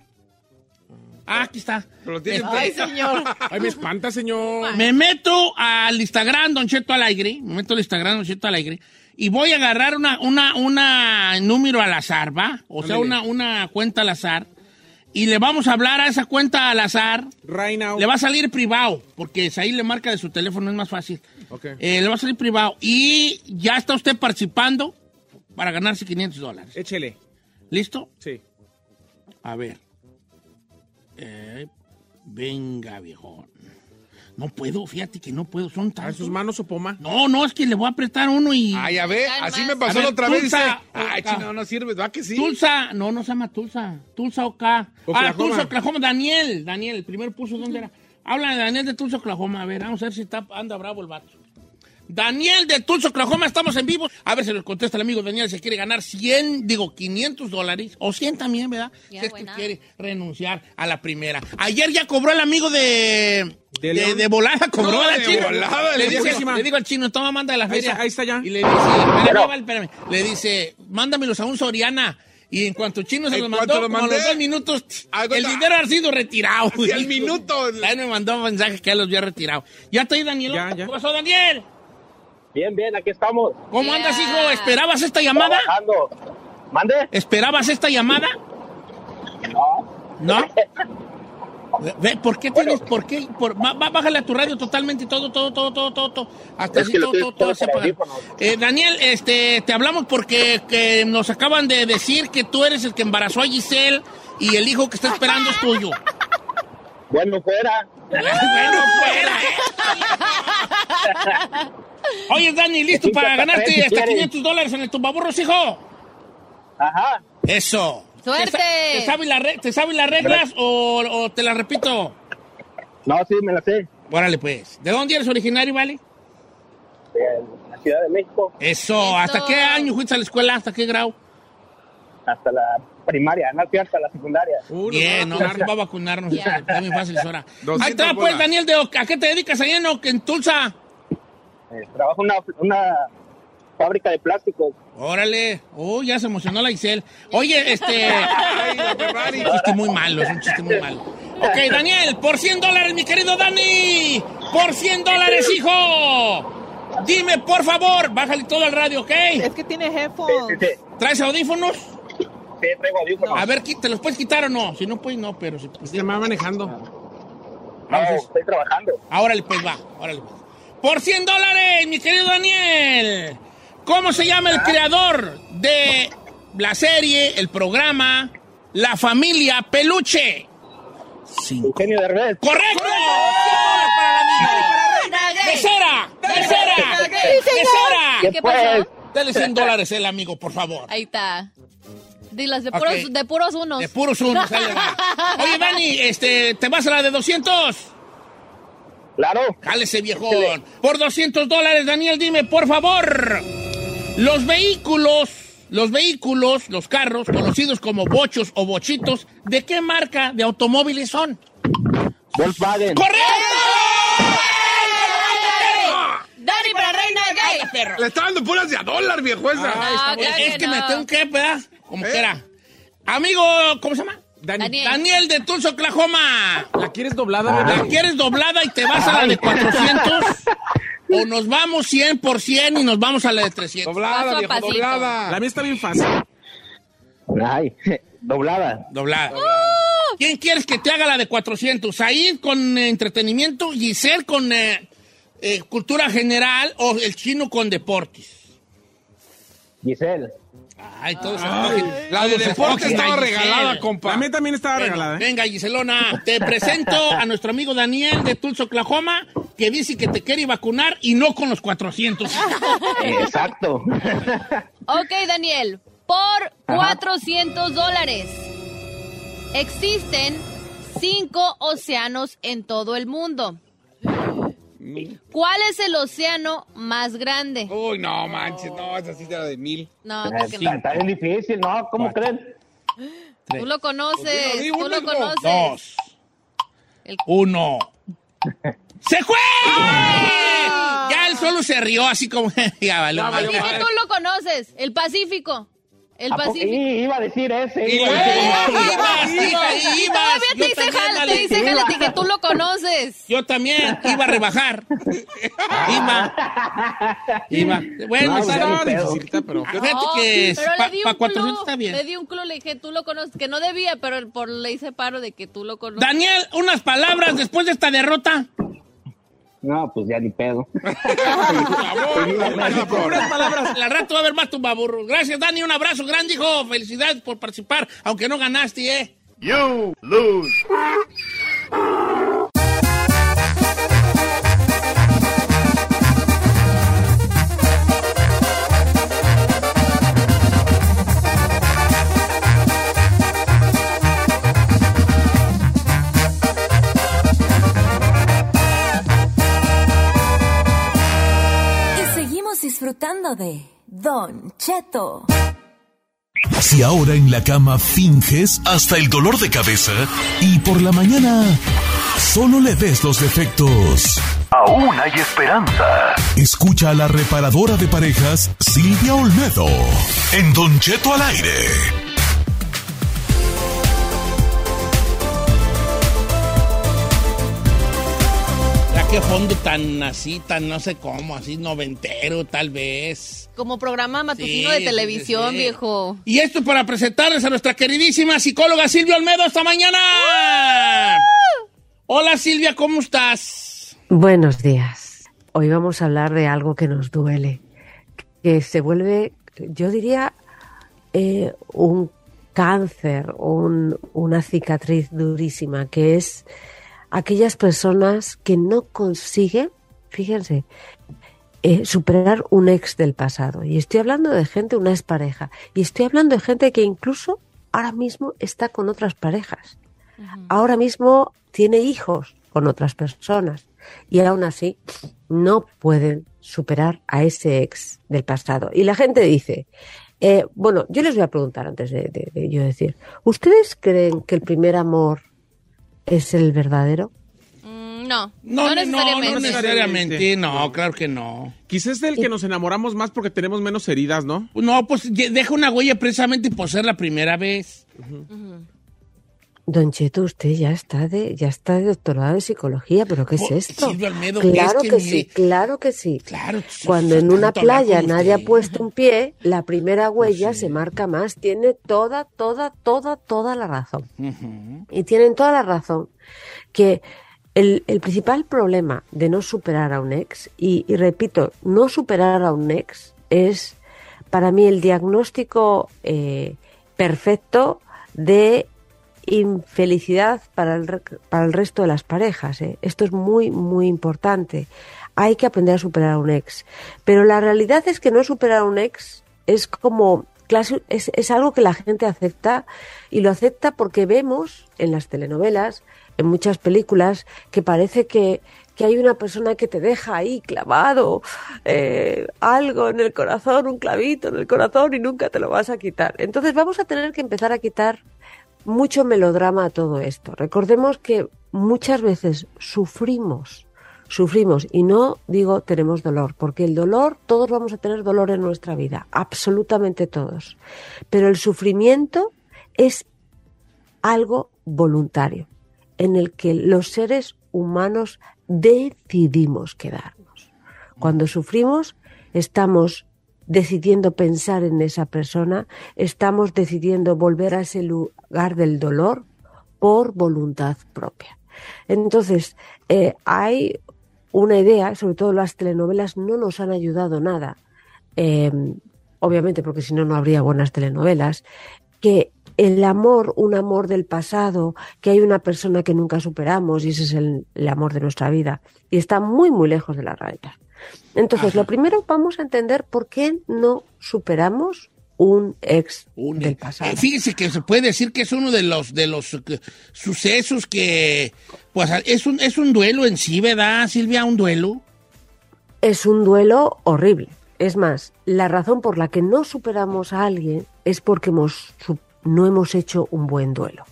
Ah, aquí está. Pero tiene Ay, señor. Ay, me espanta, señor. Me meto al Instagram, Don Cheto Alegre. Me meto al Instagram, Don Cheto Alegre. Y voy a agarrar una, una, una número al azar, ¿va? O sea, una, una cuenta al azar. Y le vamos a hablar a esa cuenta al azar. Right now. Le va a salir privado, porque ahí le marca de su teléfono, es más fácil. Ok. Eh, le va a salir privado. Y ya está usted participando para ganarse 500 dólares. Échele. ¿Listo? Sí. A ver. Eh, venga, viejón. No puedo, fíjate que no puedo, son ¿A tantos. sus manos o poma? No, no, es que le voy a apretar uno y... Ay, a ver, así me A pasó ver, la otra vez. Dice, ay, chino, no sirve. ¿Va que sí? Tulsa, no, no se llama Tulsa. Tulsa Oka. Ah. Tulsa, Oklahoma. Daniel, Daniel, el primer puso, ¿dónde era? Habla de Daniel de Tulsa, Oklahoma. A ver, vamos a ver si está, anda bravo el vato. Daniel de Tulsa, Oklahoma, estamos en vivo. A ver si nos contesta el amigo Daniel, se quiere ganar 100, digo 500 dólares, o 100 también, ¿verdad? Ya, si es que buena. quiere renunciar a la primera. Ayer ya cobró el amigo de... ¿De De, de volada cobró No, la de chino. volada, le, dice, digo al chino, toma, manda de la Ahí feria. está- ahí está ya. Y le dice, espérame, vale, espérame. Le dice, mándamelos a un Soriana. Y en cuanto chino se ¿En los mandó, lo como a los dos minutos, el dinero ha sido retirado. Al minuto. Ahí me mandó un mensaje que ya los había retirado. ¿Ya está ahí, Daniel? Ya, ya. ¿Qué pasó, Daniel? Bien, bien, aquí estamos. ¿Cómo Yeah. andas, hijo? ¿Esperabas esta llamada? Trabajando. ¿Mande? ¿Esperabas esta llamada? No. ¿No? Ve- ¿por qué tienes, por qué? Por, bájale a tu radio totalmente todo, todo, todo, todo, todo, todo. Hasta Es así todo, todo, todo se apaga. Eh, Daniel, este, te hablamos porque que nos acaban de decir que tú eres el que embarazó a Giselle y el hijo que está esperando es tuyo. Bueno, fuera. bueno, fuera, ¿eh? Oye, Dani, ¿listo para ganarte si hasta quieres. 500 dólares en el tumbaburros, hijo? Ajá. Eso. ¡Suerte! ¿Te, sa- te sabes las te sabes las reglas o, o te las repito? No, sí, me la sé. Órale, pues. ¿De dónde eres originario, vale? De la Ciudad de México Eso. Eso. ¿Hasta qué año fuiste a la escuela? ¿Hasta qué grado? hasta la primaria, no fui hasta la secundaria. Uh, Bien, no, va a vacunar. va a vacunarnos. Ya. Está muy fácil, Sora. Ahí 200 está, pues. Daniel, de, ¿a qué te dedicas ahí en, en Tulsa? Eh, trabajo en una, una fábrica de plásticos. Órale. Oh, ya se emocionó la Isel. Oye, este... Ferrari. un chiste muy malo, es un chiste muy malo. Ok, Daniel, por 100 dólares, mi querido Dani. Por 100 dólares, hijo. Dime, por favor, bájale todo al radio, ¿ok? Es que tiene headphones. sí, sí. ¿Traes audífonos? Sí, traigo audífonos. A ver, ¿te los puedes quitar o no? Si no, pues no, pero si pues, Se va manejando. No, entonces- estoy trabajando. Órale, pues va, órale. pues. Por 100 dólares, mi querido Daniel. ¿Cómo se llama el creador de la serie, el programa, La Familia Peluche? Cinco. Eugenio Derbez. ¡Correcto! ¡Mesera! ¡Mesera! ¡Mesera! ¿Qué pasó? Dale 100 dólares el amigo, por favor. Ahí está. Dilas de Ok. puros, de puros unos. De puros unos, ahí le va. Oye, Dani, este, ¿te vas a la de 200? Claro. Jálese, viejón. Por 200 dólares, Daniel, dime, por favor. Los vehículos, los vehículos, los carros, conocidos como bochos o bochitos, ¿de qué marca de automóviles son? Volkswagen. ¡Correcto! Dani para Reina Gay. Perro. Le está dando puras de a dólar, viejo esa. Ah, Es, claro es que me no. tengo que, ¿verdad? Como ¿Eh? quiera. Amigo, ¿cómo se llama? Dani, Daniel. Daniel de Tulsa, Oklahoma. ¿la quieres doblada, bebé? ¿La quieres doblada y te vas a la de 400? ¿O nos vamos 100 por 100 y nos vamos a la de 300? Doblada, viejo, doblada. La mía está bien fácil. Ay, doblada. Doblada. ¿Quién quieres que te haga la de 400? Said con eh, entretenimiento, Giselle con eh, eh, cultura general o el chino con deportes. Giselle. Ay, todos Ay, la de deporte a estaba Giselle. regalada, compa. La mía también estaba Bueno, regalada, ¿eh? Venga, Giselona, te presento a nuestro amigo Daniel de Tulsa, Oklahoma, que dice que te quiere vacunar y no con los 400. Exacto. Ok, Daniel. Por 400 dólares. Existen cinco océanos en todo el mundo. ¿Cuál es el océano más grande? Uy, no, manches, no, esa sí era de mil. No, creo que no. Está bien difícil, ¿no? ¿Cómo creen? Tú lo conoces, Di tú lo conoces. Dos. El- Uno. ¡Se fue! Ya él solo se rió así como... ya vale. Que tú lo conoces, el Pacífico. El. Pacífico. Sí, iba a decir ese. Iba a luego- decir ese. Ibas, hija, ibas. Todavía te hice vale. te hice dije tú lo conoces. Yo también iba a rebajar. Iba. Iba. Bueno, No, está Estaba dificilita, pero... Fíjate que pero para le di un 400 clue, está bien. Le di un clue, le dije, tú lo conoces, que no debía, pero por le hice paro de que tú lo conoces. Daniel, unas palabras después de esta derrota. No, pues ya ni pedo. Unas palabras. Al rato va a haber más tumbaburros. Gracias, Dani. Un abrazo grande, hijo. Felicidades por participar, aunque no ganaste, ¿eh? Y disfrutando de Don Cheto. Si ahora en la cama finges hasta el dolor de cabeza y por la mañana solo le ves los defectos. Aún hay esperanza. Escucha a la reparadora de parejas Silvia Olmedo en Don Cheto al aire. Qué fondo tan así, tan no sé cómo, así noventero tal vez. Como programa matutino Sí, de televisión, sí. viejo. Y esto para presentarles a nuestra queridísima psicóloga Silvia Olmedo esta mañana. Hola Silvia, ¿cómo estás? Buenos días. Hoy vamos a hablar de algo que nos duele, que se vuelve, yo diría, eh, un cáncer, un- una cicatriz durísima, que es aquellas personas que no consiguen, fíjense, eh, superar un ex del pasado. Y estoy hablando de gente, una expareja, y estoy hablando de gente que incluso ahora mismo está con otras parejas ahora mismo tiene hijos con otras personas y aún así no pueden superar a ese ex del pasado. Y la gente dice, eh, bueno, yo les voy a preguntar antes de, de- de yo decir, ¿ustedes creen que el primer amor es el verdadero? Mm, no, No, no, no, no, necesariamente. no necesariamente, no, claro que no. Quizás es del que nos enamoramos más porque tenemos menos heridas, ¿no? No, pues deja una huella precisamente por ser la primera vez. Don Cheto, usted ya está de, ya está de doctorado de psicología, pero ¿qué es Oh, esto? Claro que, que sí, claro que sí. Claro, Cuando en una playa nadie ha puesto un pie, la primera huella se marca más. Tiene toda, toda, toda, toda la razón. Y tienen toda la razón que el, el principal problema de no superar a un ex, y, y repito, no superar a un ex es para mí el diagnóstico eh, perfecto de infelicidad para el, para el resto de las parejas. ¿eh? Esto es muy, muy importante. Hay que aprender a superar a un ex. Pero la realidad es que no superar a un ex es como es, es algo que la gente acepta y lo acepta porque vemos en las telenovelas, en muchas películas, que parece que, que hay una persona que te deja ahí clavado eh, algo en el corazón, un clavito en el corazón y nunca te lo vas a quitar. Entonces vamos a tener que empezar a quitar mucho melodrama a todo esto. Recordemos que muchas veces sufrimos, sufrimos, y no digo tenemos dolor, porque el dolor, todos vamos a tener dolor en nuestra vida, absolutamente todos. Pero el sufrimiento es algo voluntario, en el que los seres humanos decidimos quedarnos. Cuando sufrimos, estamos decidiendo pensar en esa persona, estamos decidiendo volver a ese lugar del dolor por voluntad propia. Entonces, eh, hay una idea, sobre todo las telenovelas no nos han ayudado nada, eh, obviamente porque si no, no habría buenas telenovelas, que el amor, un amor del pasado, que hay una persona que nunca superamos y ese es el, el amor de nuestra vida, y está muy, muy lejos de la realidad. Entonces, lo primero vamos a entender por qué no superamos un ex del pasado. Eh, fíjese que se puede decir que es uno de los de los eh, sucesos que pues es un es un duelo en sí, ¿verdad, Silvia? Un duelo. Es un duelo horrible. Es más, la razón por la que no superamos a alguien es porque hemos, no hemos hecho un buen duelo.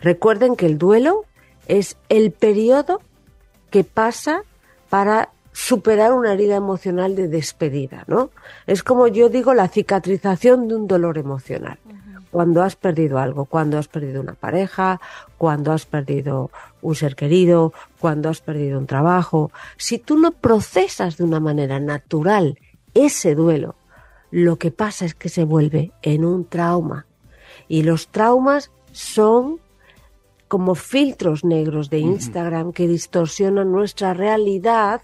Recuerden que el duelo es el periodo que pasa para superar una herida emocional de despedida, ¿no? Es como yo digo la cicatrización de un dolor emocional. Cuando has perdido algo, cuando has perdido una pareja, cuando has perdido un ser querido, cuando has perdido un trabajo, si tú no procesas de una manera natural ese duelo, lo que pasa es que se vuelve en un trauma. Y los traumas son como filtros negros de Instagram que distorsionan nuestra realidad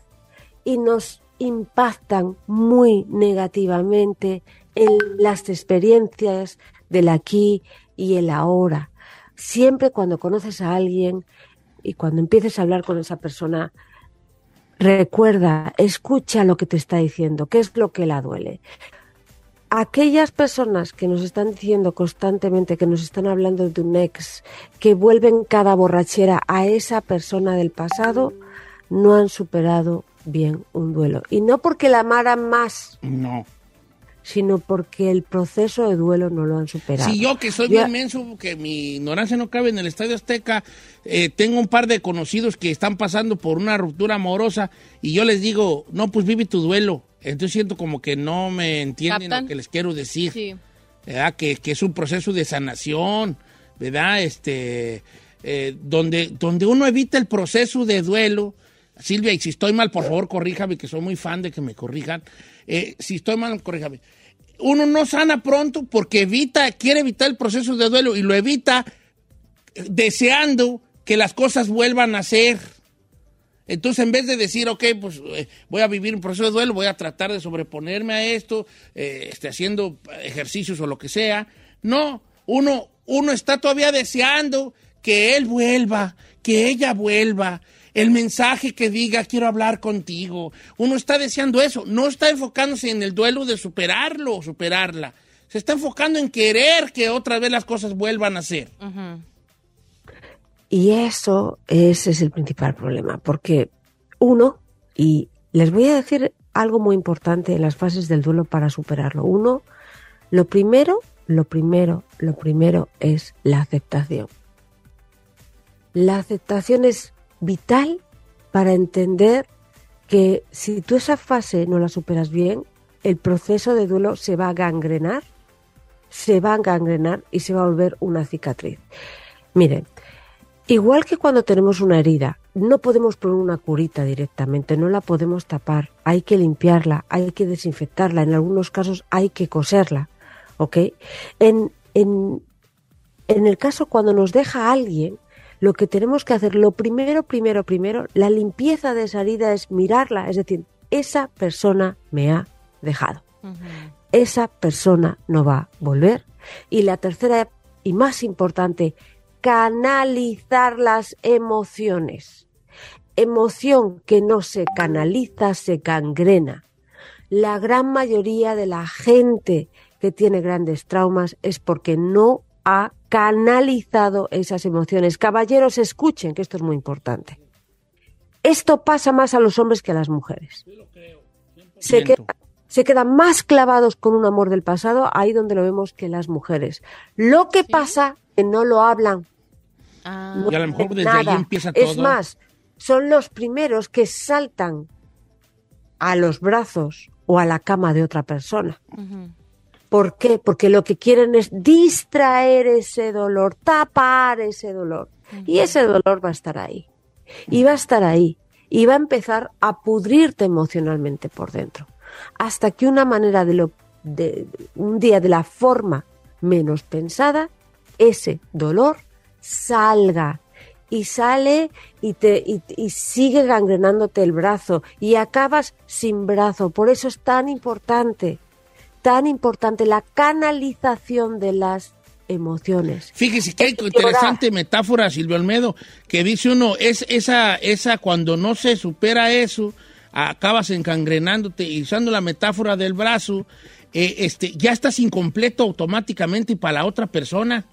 y nos impactan muy negativamente en las experiencias del aquí y el ahora. Siempre cuando conoces a alguien y cuando empieces a hablar con esa persona, recuerda, escucha lo que te está diciendo, qué es lo que la duele. Aquellas personas que nos están diciendo constantemente, que nos están hablando de un ex, que vuelven cada borrachera a esa persona del pasado, no han superado bien un duelo. Y no porque la amaran más, No. Sino porque el proceso de duelo no lo han superado. Si yo que soy Ya- bien menso, que mi ignorancia no cabe en el Estadio Azteca, eh, tengo un par de conocidos que están pasando por una ruptura amorosa y yo les digo, no, pues vive tu duelo. Entonces siento como que no me entienden ¿Captan? lo que les quiero decir. Sí. ¿verdad? Que, que es un proceso de sanación, ¿verdad? Este, eh, donde, donde uno evita el proceso de duelo. Silvia, y si estoy mal, por favor, corríjame, que soy muy fan de que me corrijan. Eh, si estoy mal, corríjame. Uno no sana pronto porque evita, quiere evitar el proceso de duelo y lo evita eh, deseando que las cosas vuelvan a ser. Entonces, en vez de decir, ok, pues eh, voy a vivir un proceso de duelo, voy a tratar de sobreponerme a esto, eh, este, haciendo ejercicios o lo que sea, no, uno, uno está todavía deseando que él vuelva, que ella vuelva, el mensaje que diga quiero hablar contigo. Uno está deseando eso, no está enfocándose en el duelo de superarlo o superarla. Se está enfocando en querer que otra vez las cosas vuelvan a ser. Y eso, ese es el principal problema, porque uno, y les voy a decir algo muy importante en las fases del duelo para superarlo. Uno, lo primero, lo primero, lo primero es la aceptación. La aceptación es vital para entender que si tú esa fase no la superas bien, el proceso de duelo se va a gangrenar, se va a gangrenar y se va a volver una cicatriz. Miren, igual que cuando tenemos una herida, no podemos poner una curita directamente, no la podemos tapar, hay que limpiarla, hay que desinfectarla, en algunos casos hay que coserla, ¿ok? En, en, en el caso cuando nos deja alguien, lo que tenemos que hacer, lo primero, primero, primero, la limpieza de esa herida es mirarla, es decir, esa persona me ha dejado. Esa persona no va a volver. Y la tercera y más importante, canalizar las emociones. Emoción que no se canaliza, se gangrena. La gran mayoría de la gente que tiene grandes traumas es porque no ha canalizado esas emociones. Caballeros, escuchen que esto es muy importante. Esto pasa más a los hombres que a las mujeres. Se, queda- se quedan más clavados con un amor del pasado ahí donde lo vemos que las mujeres. Lo que pasa que no lo hablan. No Y a lo mejor desde ahí empieza Es todo. más, son los primeros que saltan a los brazos o a la cama de otra persona. ¿Por qué? Porque lo que quieren es distraer ese dolor, tapar ese dolor. Y ese dolor va a estar ahí. Y va a estar ahí. Y va a empezar a pudrirte emocionalmente por dentro. Hasta que una manera de lo, de, un día de la forma menos pensada, ese dolor salga. Y sale y, te, y, y sigue gangrenándote el brazo. Y acabas sin brazo. Por eso es tan importante tan importante la canalización de las emociones. Fíjese que hay interesante metáfora, Silvio Almedo, que dice uno, es esa, esa cuando no se supera eso, acabas encangrenándote y usando la metáfora del brazo, eh, este, ya estás incompleto automáticamente y para la otra persona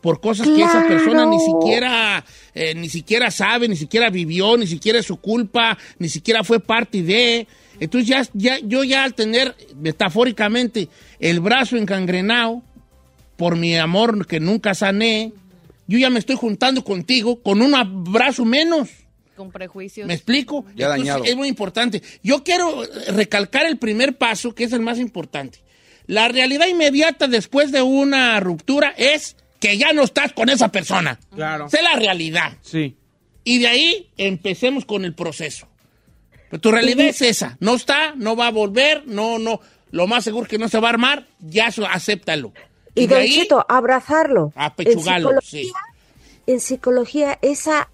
por cosas que esa persona ni siquiera eh, ni siquiera sabe, ni siquiera vivió, ni siquiera es su culpa, ni siquiera fue parte de. Entonces ya, ya yo ya al tener metafóricamente el brazo encangrenado por mi amor que nunca sané, yo ya me estoy juntando contigo con un brazo menos. Con prejuicios. ¿Me explico? Ya Entonces, dañado. Es muy importante. Yo quiero recalcar el primer paso, que es el más importante. La realidad inmediata después de una ruptura es que ya no estás con esa persona. Claro. Esa es la realidad. Sí. Y de ahí empecemos con el proceso. Pero tu realidad es esa. No está, no va a volver, no, no. Lo más seguro es que no se va a armar, ya eso, acéptalo. Y de Don ahí, Cheto, abrazarlo. apechugalo, en sí. psicología, en psicología, esa.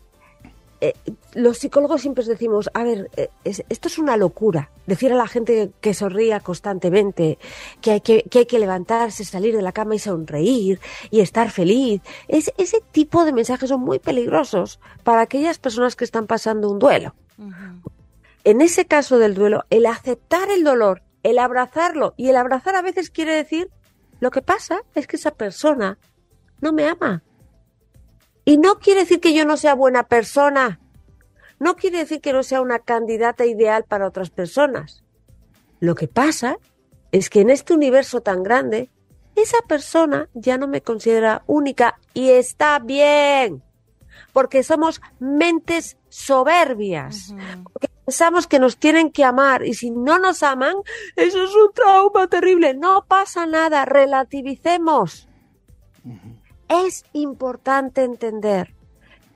eh, los psicólogos siempre decimos, a ver, eh, es- esto es una locura. Decir a la gente que sonría constantemente, que hay que, que hay que levantarse, salir de la cama y sonreír y estar feliz. Es, ese tipo de mensajes son muy peligrosos para aquellas personas que están pasando un duelo. En ese caso del duelo, el aceptar el dolor, el abrazarlo, y el abrazar a veces quiere decir, lo que pasa es que esa persona no me ama. Y no quiere decir que yo no sea buena persona. no quiere decir que no sea una candidata ideal para otras personas. Lo que pasa es que en este universo tan grande, esa persona ya no me considera única y está bien, porque somos mentes soberbias, porque pensamos que nos tienen que amar y si no nos aman, eso es un trauma terrible. No pasa nada, relativicemos. Es importante entender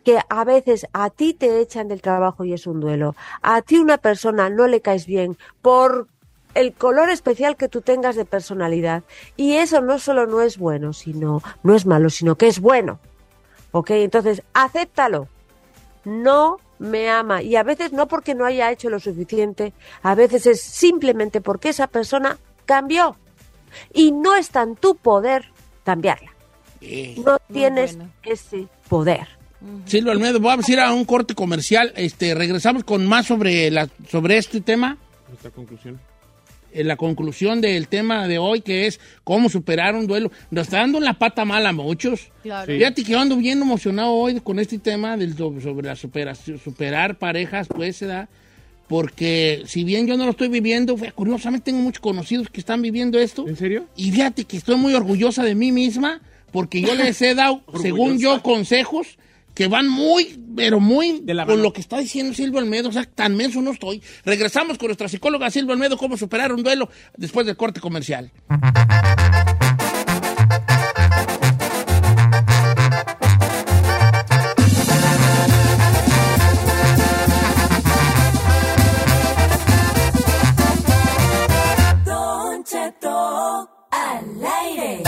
que a veces a ti te echan del trabajo y es un duelo. A ti una persona no le caes bien por el color especial que tú tengas de personalidad. Y eso no solo no es bueno, sino, no es malo, sino que es bueno. ¿Ok? Entonces, acéptalo. No me ama. Y a veces no porque no haya hecho lo suficiente, a veces es simplemente porque esa persona cambió. Y no está en tu poder cambiarla. No tienes ese poder. Silvia Almedo, vamos a ir a un corte comercial. Este, regresamos con más sobre, la, sobre este tema. Esta conclusión. En la conclusión del tema de hoy, que es cómo superar un duelo. Nos está dando la pata mala a muchos. Claro. Fíjate que yo ando bien emocionado hoy con este tema del, sobre la superación, superar parejas, pues se da. Porque si bien yo no lo estoy viviendo, curiosamente tengo muchos conocidos que están viviendo esto. ¿En serio? Y fíjate que estoy muy orgullosa de mí misma porque yo les he dado, según yo, consejos que van muy, pero muy la con mano. lo que está diciendo Silvio Almedo. O sea, tan menso no estoy. Regresamos con nuestra psicóloga Silvio Almedo, cómo superar un duelo después del corte comercial. Don Cheto al aire.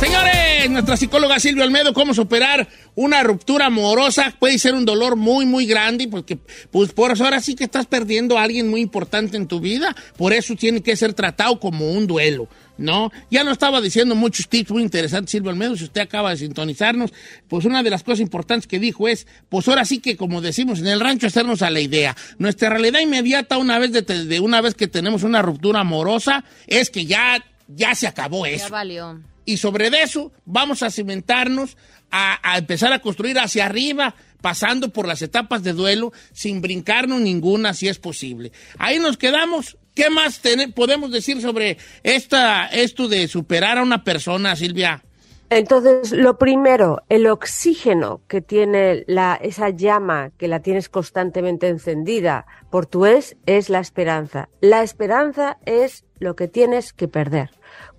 Señores, nuestra psicóloga Silvia Almedo, cómo superar una ruptura amorosa. Puede ser un dolor muy, muy grande, porque pues por eso ahora sí que estás perdiendo a alguien muy importante en tu vida. Por eso tiene que ser tratado como un duelo, ¿no? Ya nos estaba diciendo muchos tips muy interesantes Silvia Almedo, si usted acaba de sintonizarnos, pues una de las cosas importantes que dijo es, pues ahora sí que como decimos en el rancho, hacernos a la idea. Nuestra realidad inmediata una vez de, de una vez que tenemos una ruptura amorosa es que ya, ya se acabó eso. Ya valió. Y sobre eso vamos a cimentarnos, a, a empezar a construir hacia arriba, pasando por las etapas de duelo, sin brincarnos ninguna si es posible. Ahí nos quedamos. ¿Qué más podemos decir sobre esta, esto de superar a una persona, Silvia? Entonces, lo primero, el oxígeno que tiene la, esa llama que la tienes constantemente encendida por tu es, es la esperanza. La esperanza es lo que tienes que perder.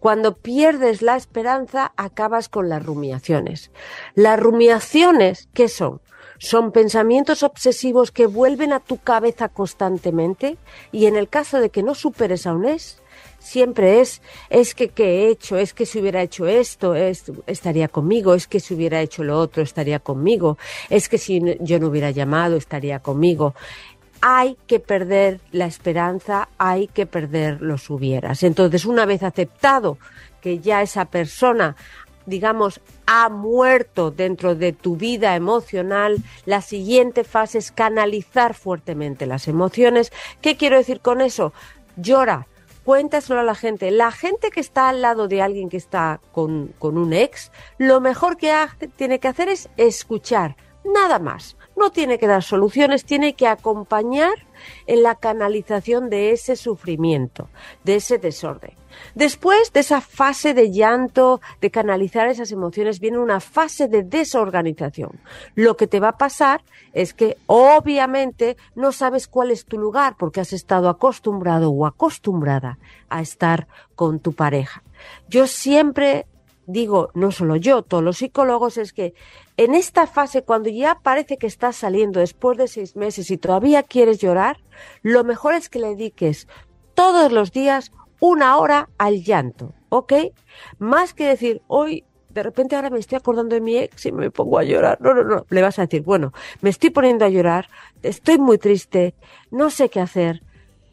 Cuando pierdes la esperanza, acabas con las rumiaciones. Las rumiaciones, ¿qué son? Son pensamientos obsesivos que vuelven a tu cabeza constantemente y en el caso de que no superes a un es, siempre es, es que qué he hecho, es que si hubiera hecho esto, es- estaría conmigo, es que si hubiera hecho lo otro, estaría conmigo, es que si yo no hubiera llamado, estaría conmigo. Hay que perder la esperanza, hay que perder los hubieras. Entonces, una vez aceptado que ya esa persona digamos, ha muerto dentro de tu vida emocional, la siguiente fase es canalizar fuertemente las emociones. ¿Qué quiero decir con eso? Llora, cuéntaselo a la gente. La gente que está al lado de alguien que está con, con un ex, lo mejor que tiene que hacer es escuchar, nada más. No tiene que dar soluciones, tiene que acompañar en la canalización de ese sufrimiento, de ese desorden. Después de esa fase de llanto, de canalizar esas emociones, viene una fase de desorganización. Lo que te va a pasar es que obviamente no sabes cuál es tu lugar porque has estado acostumbrado o acostumbrada a estar con tu pareja. Yo siempre digo, no solo yo, todos los psicólogos, es que en esta fase, cuando ya parece que estás saliendo después de seis meses y todavía quieres llorar, lo mejor es que le dediques todos los días una hora al llanto, ¿ok? Más que decir, hoy, de repente ahora me estoy acordando de mi ex y me pongo a llorar. No, no, no, le vas a decir, bueno, me estoy poniendo a llorar, estoy muy triste, no sé qué hacer,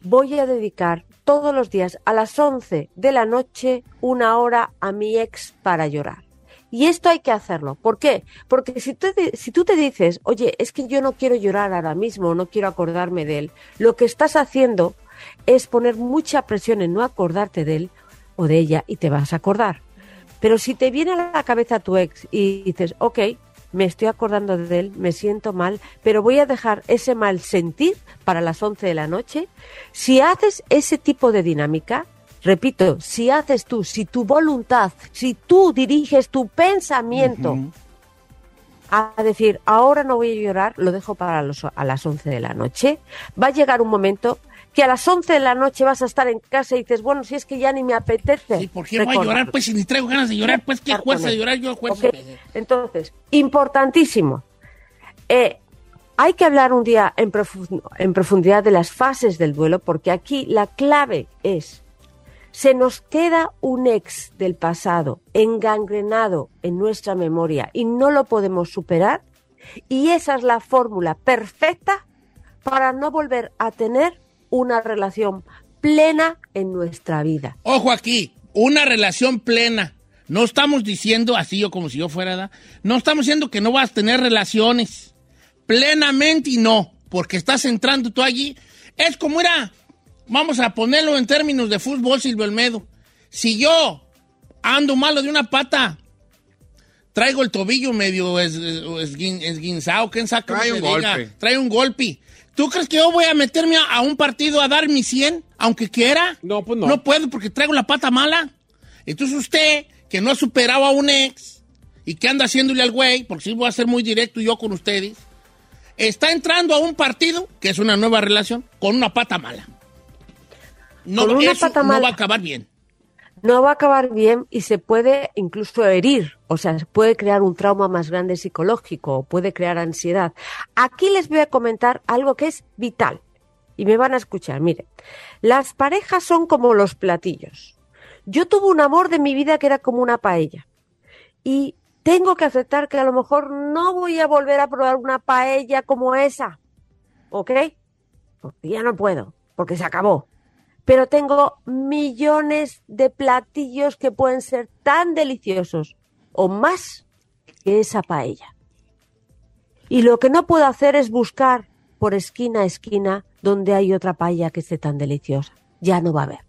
voy a dedicar todos los días a las 11 de la noche una hora a mi ex para llorar. Y esto hay que hacerlo. ¿Por qué? Porque si tú, si tú te dices, oye, es que yo no quiero llorar ahora mismo, no quiero acordarme de él, lo que estás haciendo es poner mucha presión en no acordarte de él o de ella y te vas a acordar. Pero si te viene a la cabeza tu ex y dices, ok, me estoy acordando de él, me siento mal, pero voy a dejar ese mal sentir para las 11 de la noche. Si haces ese tipo de dinámica, repito, si haces tú, si tu voluntad, si tú diriges tu pensamiento a decir, ahora no voy a llorar, lo dejo para los- a las 11 de la noche, va a llegar un momento que a las 11 de la noche vas a estar en casa y dices, bueno, si es que ya ni me apetece. ¿Por qué voy a llorar? Pues si ni traigo ganas de llorar, pues qué fuerza de llorar yo fuerza. Ok, Entonces, importantísimo. Eh, hay que hablar un día en profundidad de las fases del duelo, porque aquí la clave es, se nos queda un ex del pasado engangrenado en nuestra memoria y no lo podemos superar, y esa es la fórmula perfecta para no volver a tener una relación plena en nuestra vida. Ojo aquí, una relación plena. No estamos diciendo, así yo como si yo fuera, ¿da? no estamos diciendo que no vas a tener relaciones. Plenamente y no, porque estás entrando tú allí. Es como era, vamos a ponerlo en términos de fútbol, Silvio Olmedo. Si yo ando malo de una pata, traigo el tobillo medio es- es- esguin- esguinzado, ¿quién sabe cómo Trae se un diga? golpe. Trae un golpe. ¿Tú crees que yo voy a meterme a, a un partido a dar mi 100, aunque quiera? No, pues no. No puedo porque traigo la pata mala. Entonces usted, que no ha superado a un ex y que anda haciéndole al güey, porque sí voy a ser muy directo yo con ustedes, está entrando a un partido, que es una nueva relación, con una pata mala. No, Con una eso pata no va a acabar bien. No va a acabar bien y se puede incluso herir, o sea, se puede crear un trauma más grande psicológico, puede crear ansiedad. Aquí les voy a comentar algo que es vital y me van a escuchar. Mire, las parejas son como los platillos. Yo tuve un amor de mi vida que era como una paella y tengo que aceptar que a lo mejor no voy a volver a probar una paella como esa, ¿ok? Porque ya no puedo, porque se acabó pero tengo millones de platillos que pueden ser tan deliciosos o más que esa paella. Y lo que no puedo hacer es buscar por esquina a esquina donde hay otra paella que esté tan deliciosa. Ya no va a haber.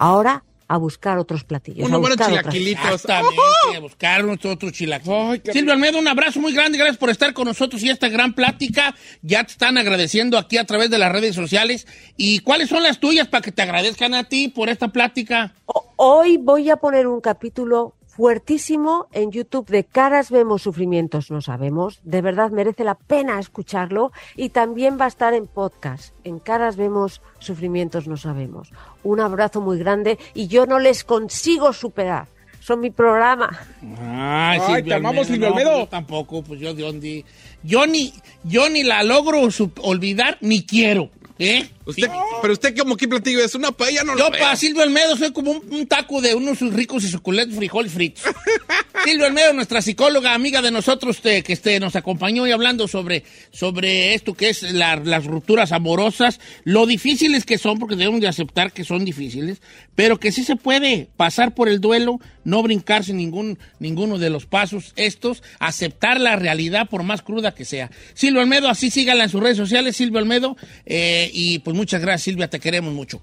Ahora a buscar otros platillos. Unos a buenos chilaquilitos. Exactamente, a buscar otros chilaquiles. Silvio Almedo, un abrazo muy grande, gracias por estar con nosotros y esta gran plática. Ya te están agradeciendo aquí a través de las redes sociales. ¿Y cuáles son las tuyas para que te agradezcan a ti por esta plática? Hoy voy a poner un capítulo fuertísimo en YouTube de Caras vemos, sufrimientos no sabemos. De verdad merece la pena escucharlo y también va a estar en podcast. En Caras vemos, sufrimientos no sabemos. Un abrazo muy grande y yo no les consigo superar. Son mi programa. Ay, Ay, te amamos, Silvio no, yo tampoco, pues yo de dónde. Yo ni, yo ni la logro olvidar ni quiero. ¿Eh? Usted, pero usted como qué platillo es una paella, no Yo lo para Silvio Almedo soy como un, un taco de unos ricos y suculentos frijoles fritos. Silvio Almedo, nuestra psicóloga, amiga de nosotros, te- que este, nos acompañó y hablando sobre, sobre esto que es la- las rupturas amorosas, lo difíciles que son, porque debemos de aceptar que son difíciles, pero que sí se puede pasar por el duelo, no brincarse ningún, ninguno de los pasos estos, aceptar la realidad por más cruda que sea. Silvio Almedo, así sígala en sus redes sociales, Silvio Almedo, eh, y pues muchas gracias, Silvia, te queremos mucho.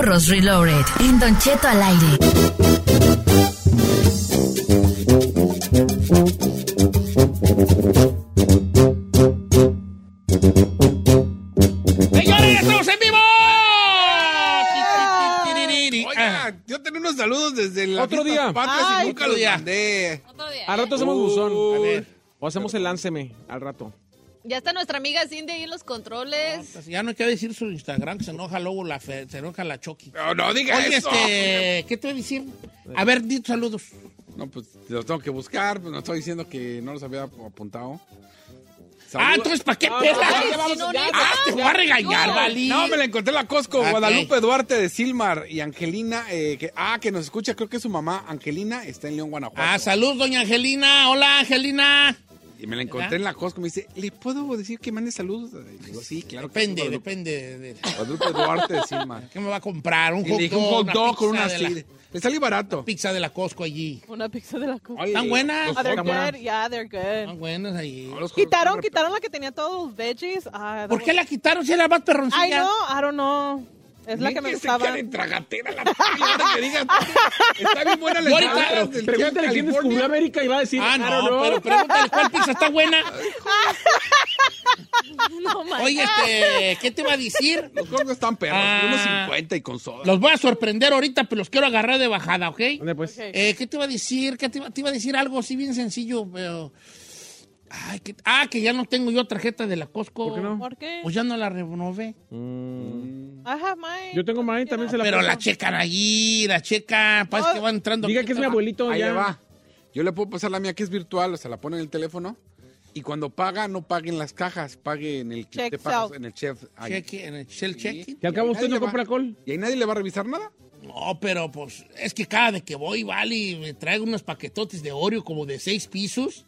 Burros Reloaded. En Don Cheto al aire. ¡Señores, estamos en vivo! Oiga, yo tenía unos saludos desde la Otro día. patrias Ay, nunca otro los día. mandé. Al rato hacemos Uh, buzón. a ver. O hacemos el lánceme al rato. Ya está nuestra amiga Cindy ahí en los controles. Ya no hay que decir su Instagram, que se enoja luego la, fe- se enoja la Chucky. No, no diga Oye, eso. este, ¿qué te voy a decir? A ver, di saludos. No, pues los tengo que buscar, pues no estoy diciendo que no los había apuntado. Ah, entonces, ¿para qué No, pelas? ya. Ah, te voy a regañar, No, Vali. No, me la encontré en la Costco. Ok. Guadalupe Duarte de Silmar y Angelina, eh, que, ah, que nos escucha, creo que es su mamá, Angelina, está en León, Guanajuato. Ah, salud, doña Angelina. Hola, Angelina. Y me la encontré en la Costco, me dice, ¿le puedo decir que mande saludos? Y digo, sí, claro. Depende, Guadalupe. depende. De, Guadalupe Duarte de Silmar. ¿Qué me va a comprar? Un Y hot dog, un hot dog con una la- así. Le salí barato. Pizza de la Costco allí. Una pizza de la cosa. ¿Están buenas? Ah, they're good. Yeah, they're good. Están buenas ahí. Quitaron, quitaron la que tenía todos los veggies. Ah, ¿Por qué la quitaron si era más perroncilla? Ay, no, I don't know. Es la que me gustaba. en tragatera la ahora que digan, está bien buena la ensalada del Pregúntale quién descubrió América y va a decir. Ah, no, know. pero pregúntale cuál pizza está buena. No. Oye, este, ¿qué te iba a decir? Los congos están perros, Ah. unos 50 y con soda. Los voy a sorprender ahorita, pero los quiero agarrar de bajada, ¿ok? ¿Dónde, pues? Eh, ¿Qué te iba a decir? ¿Qué te iba, te iba a decir algo así bien sencillo, pero... Ay, que- Ah, que ya no tengo yo tarjeta de la Costco. ¿Por qué no? ¿Por qué? Pues ya no la renové. Mm. Have mine. Yo tengo mine, también se la Pero la checan allí, la checan, parece que va entrando. Diga que es mi abuelito Ahí ya. va. Yo le puedo pasar la mía que es virtual, o sea, la pone en el teléfono. Y cuando paga, no pague en las cajas, pague en el Check te pagas, en el chef. ahí. Cheque, en el shell checking. Y al cabo usted no compra col. ¿Y ahí nadie le va a revisar nada? No, pero pues es que cada vez que voy, vale, me traigo unos paquetotes de Oreo como de seis pisos.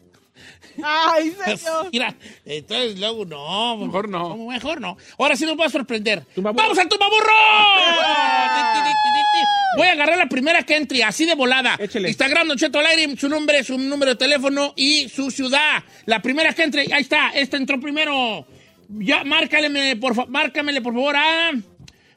Ay, señor. Mira, entonces luego no. Mejor no. como Mejor no. Ahora sí nos va a sorprender. ¡Vamos al tumbaburro! Voy a agarrar la primera que entre, así de volada. Échele. Instagram, Don Cheto al aire, su nombre, su número de teléfono y su ciudad. La primera que entre, ahí está, esta entró primero. Ya, márcale, por, márcamele, por favor, a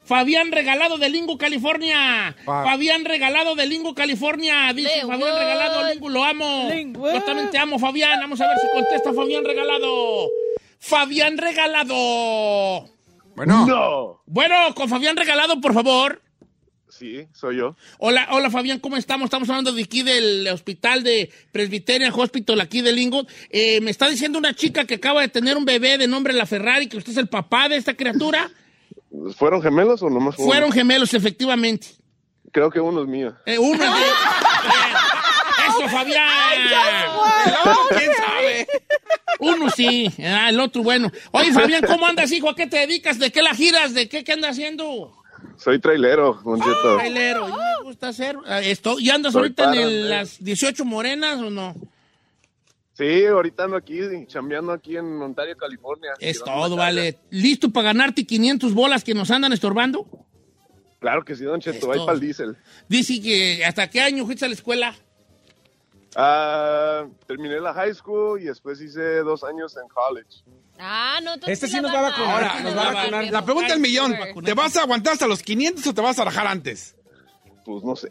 Fabián Regalado de Lingo, California. Fa- Fabián Regalado de Lingo, California. Dice. Fabián Regalado, Lingo, lo amo. Yo también te amo, Fabián. Vamos a ver si contesta Fabián Regalado. Fabián Regalado. Bueno, No. Bueno, con Fabián Regalado, por favor. Sí, soy yo. Hola, hola Fabián, ¿cómo estamos? Estamos hablando de aquí del hospital de Presbyterian Hospital aquí de Lingo. Eh, me está diciendo una chica que acaba de tener un bebé de nombre La Ferrari, que usted es el papá de esta criatura. ¿Fueron gemelos o nomás fue uno? Fueron gemelos, efectivamente. Creo que uno es mío. Eh, uno es de- Eso, Fabián. ¿quién sabe? Uno sí, ah, el otro bueno. Oye, Fabián, ¿cómo andas, hijo? ¿A qué te dedicas? ¿De qué la giras? ¿De qué, qué andas haciendo? Soy trailero, Don Cheto. Trailero. ¿Y me gusta hacer? ah, esto, ¿Y andas Soy ahorita en el- eh. las 18 morenas o no? Sí, ahorita ando aquí, chambeando aquí en Ontario, California. Es todo, vale. ¿Listo para ganarte 500 bolas que nos andan estorbando? Claro que sí, Don Cheto, todo. para el diésel. Dice que ¿hasta qué año fuiste a la escuela? Ah, terminé la high school y después hice dos años en college. Ah, no, entonces Este sí nos va a vacunar, Ahora, nos la va a vacunar. La pregunta del millón, ¿te vas a aguantar hasta los 500 o te vas a rajar antes? Pues no sé.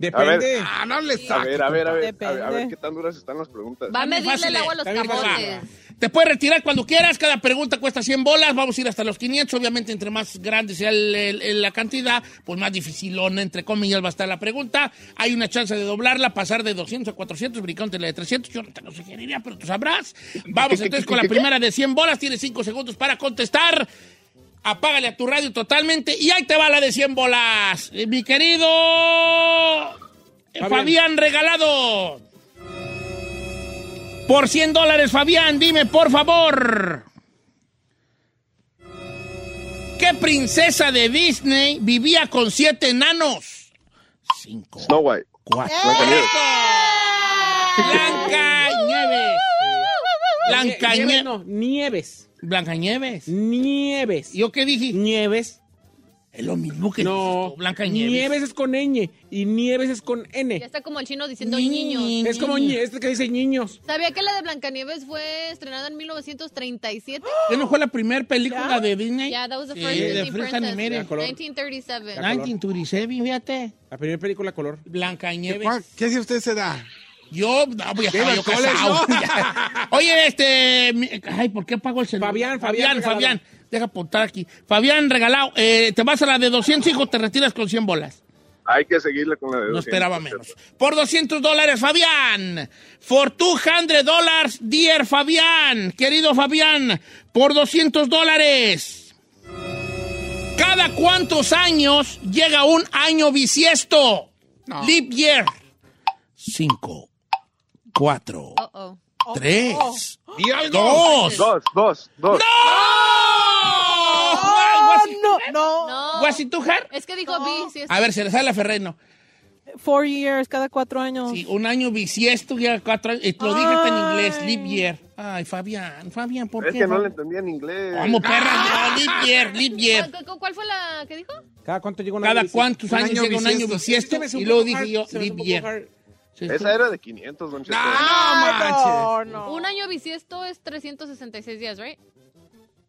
Depende. Ah, no le A ver, a ver, a ver, a ver, Depende. a ver qué tan duras están las preguntas. Va a medirle el agua a los camotes. Te puedes retirar cuando quieras, cada pregunta cuesta 100 bolas, vamos a ir hasta los 500, obviamente entre más grande sea el- el- el- la cantidad, pues más dificilón, entre comillas, va a estar la pregunta. Hay una chance de doblarla, pasar de 200 a 400, brincándote la de 300, yo no te lo sugeriría, pero tú sabrás. Vamos entonces con la primera de 100 bolas, tienes 5 segundos para contestar. Apágale a tu radio totalmente y ahí te va la de 100 bolas. Eh, Mi querido eh, Fabián Regalado. Por 100 dólares, Fabián, dime por favor. ¿Qué princesa de Disney vivía con siete enanos? Cinco. Snow White. Cuatro. Blancanieves. Blanca Nieves. Blanca Nieves, Nieves. no, Nieves. Blanca Nieves. Nieves. ¿Yo qué dije? Nieves. Es lo mismo que No, Blanca Nieves. Nieves es con ñ y Nieves es con Ya N. está como el chino diciendo Ni- niños. Es como este que dice niños. ¿Sabía que la de Blancanieves fue estrenada en 1937? ¿Qué no fue la primera película de Disney? Yeah, that was the Sí, first de Disney princess. Animated. color. 1937. color. 1937, fíjate. La primera película color. Blanca Nieves. ¿Cuál- ¿Qué hacía usted se da? Yo, no, voy a ¿Qué, estar yo casado. no? Oye, este. Ay, ¿por qué pago el celular? Fabián, Fabián Fabián. Deja apuntar aquí. Fabián, regalado. Eh, ¿Te vas a la de 200, hijo? Te retiras con 100 bolas. Hay que seguirle con la de No 200, esperaba por menos. Por 200 dólares, Fabián. For 200 dólares, dear Fabián. Querido Fabián, por 200 dólares. ¿Cada cuántos años llega un año bisiesto? Leap year. Cinco, cuatro, Uh-oh. tres, Y algo. dos. Dos, dos, dos. ¡No! No, no. No. ¿Guasitujar? Es que dijo B. Sí, es- A ver, se le sale la Ferreno. Four years, cada cuatro años. Sí, un año bisiesto, ya cuatro años. Lo dije hasta en inglés, leap year. Ay, Fabián, Fabián, ¿por Es qué? que no le entendía en inglés. ¿Cómo, perra? No, leap year, leap year. ¿Cu- cu- ¿Cuál fue la que dijo? ¿Cada cuánto llega una Cada bici? cuántos Un años año llega un año bisiesto. un Y luego dije hard, yo, leap un year. Sí, Esa era de 500, don Cheto. No, Ah, manches. no, no. Un año bisiesto es 366 días, ¿right?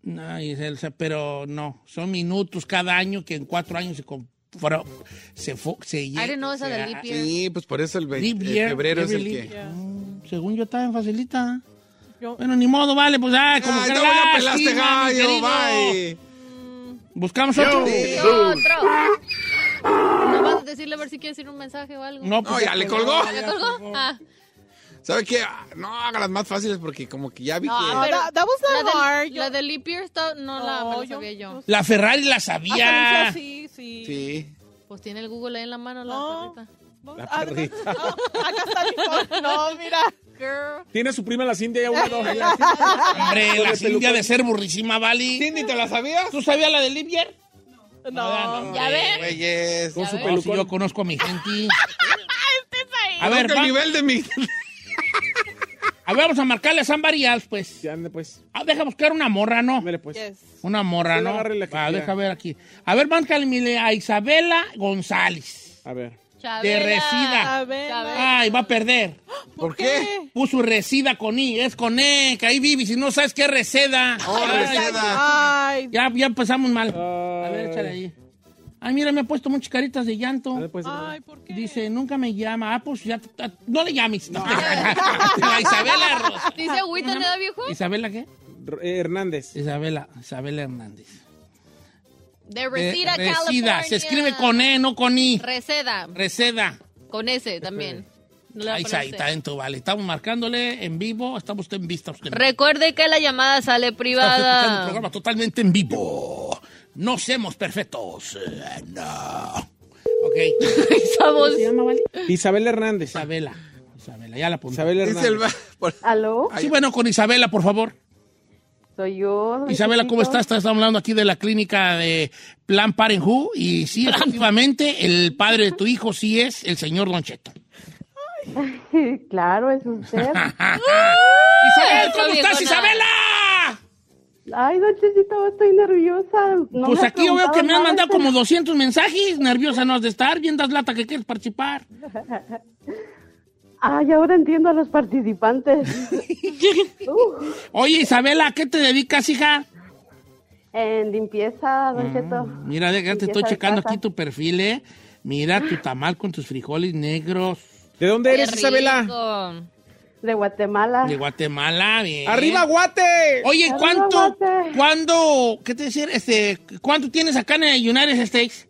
No, el- pero no, son minutos cada año que en cuatro años se fueron- se, fo- se know esa del leap year. Sí, pues por eso el, el year, febrero es el que... Mm, Según yo estaba en facilita. Yo- Bueno, ni modo, vale, pues ay, como Ay, que no, ya lástima, pelaste gallo, bye. ¿Buscamos otro? Sí. Otro. No vas a decirle a ver si quieres decir un mensaje o algo. No, pues, No, ya le colgó. ¿Ya colgó? Ah. ¿Sabe qué? Ah, No, hágalas más fáciles porque como que ya vi No, que... pero that- that was la not del, hard. La del leap year está- no, la, No, la yo- sabía yo. La Ferrari la sabía. dice sí, sí. Sí. Pues tiene el Google ahí en la mano la No. perrita. No, La ah, perrita. no, acá está mi phone. No, mira. Girl. Tiene su prima la Cindy ya una dos. Hombre, Con la Cindy de ser burrísima, ¿vale? ¿Cindy, te la sabías? ¿Tú sabías la de leap year? No. ¿Ya? Güeyes. Con su No, si pelucón. yo conozco a mi gente. A ver, Creo que va- el nivel de mi... a ver, vamos a marcarle a Somebody else, pues. Ya ande pues. Ah, deja buscar una morra, ¿no? Mire pues. Yes. Una morra, Sí, ¿no? la Ah, deja ver aquí. A ver, márcale a Isabela González. A ver. De. Resida. A. Ay, va a perder. ¿Por qué? Puso resida con I, es con E, que ahí vive, si no sabes qué es reseda. Oh, Ay, Reseda. Ay, Ya, ya empezamos mal. A ver, échale ahí. Ay, mira, me ha puesto muchas caritas de llanto. A ver, pues. ay, ¿por qué? Dice, nunca me llama. Ah, pues ya, ah, no le llames. La Isabela Rosa. ¿Dice agüita, da viejo? ¿Isabela qué? Eh, Hernández. Isabela, Isabela Hernández. De Reseda, Resida, California. se escribe con E, no con I. Reseda. Reseda. Con S también. No Ahí está, ahí está dentro, vale. Estamos marcándole en vivo. Estamos usted en vista. Usted Recuerde que la llamada sale privada. programa totalmente en vivo. No somos perfectos. Eh, No. Ok. Estamos. ¿Cómo se llama, vale? Isabel Hernández. Isabela. Isabela, ya la apunté. Isabel. Hernández. ¿Aló? Sí, bueno, con Isabela, por favor. Soy yo. don Isabela, ¿cómo estás? Estamos hablando aquí de la clínica de Plan Parenthood. Y sí, efectivamente, el padre de tu hijo sí es el señor Don Cheto. claro, es usted. Isabel, ¿cómo estás. Isabela? Ay, don Chesito, estoy nerviosa. No pues aquí yo veo que me han mandado nada. como 200 mensajes. Nerviosa no has de estar. Bien das lata que quieres participar. Ay, ahora entiendo a los participantes. Uh, Oye, Isabela, ¿a qué te dedicas, hija? en limpieza, don Cheto. Mira, déjate, Limpieza estoy checando casa. aquí tu perfil, ¿eh? Mira tu tamal con tus frijoles negros ¿De dónde Qué eres, Isabela? De Guatemala. de Guatemala. Bien. ¡Arriba, Guate! Oye, Arriba, ¿cuánto, Guate. cuándo, qué te decir, este, cuánto tienes acá en el United States?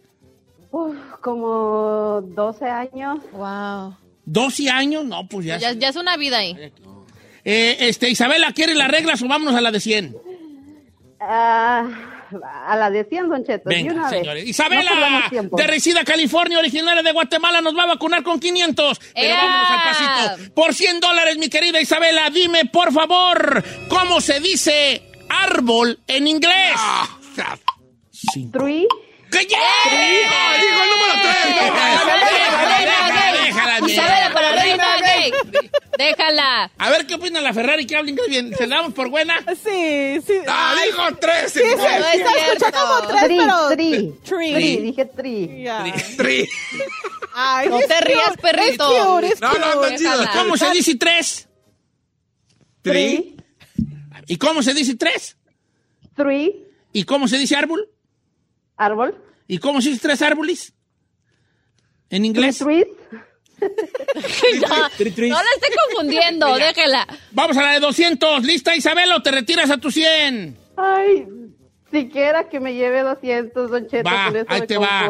Uf, como 12 años. Wow. ¿12 años? No, pues ya. Ya, ya es una vida ahí. Eh, este, Isabela, ¿quieres las reglas o vámonos a la de 100? Ah, a la de 100, don Cheto. de Venga, una vez. señores. No Isabela, tiempo. de Resida, California, originaria de Guatemala, nos va a vacunar con 500. Pero ¡Ea! vámonos al pasito. Por 100 dólares, mi querida Isabela, dime, por favor, ¿cómo se dice árbol en inglés? Cinco. Tree. ¡Que ya! digo el número tres! Déjala, déjala, déjala, Isabela para gay. Déjala. A ver qué opina la Ferrari que habla inglés bien. ¿Se la damos por buena? Sí, sí. ¡Ah, dijo tres! Sí, sí, No es sí, se escuchó cierto. como pero... tri. Tri, dije tri. Tri. Ay, No te rías, perrito. No, no, está chido. ¿Cómo se dice tres? Tri. ¿Y cómo se dice tres? Three, ¿Y cómo se dice árbol? Árbol. ¿Y cómo se dice tres árboles? ¿En inglés? Trees. No, no la esté confundiendo, déjela. Vamos a la de 200. ¿Lista, Isabel, o te retiras a tu 100? Ay, siquiera que me lleve 200, Don Cheto. Va, con eso ahí te va.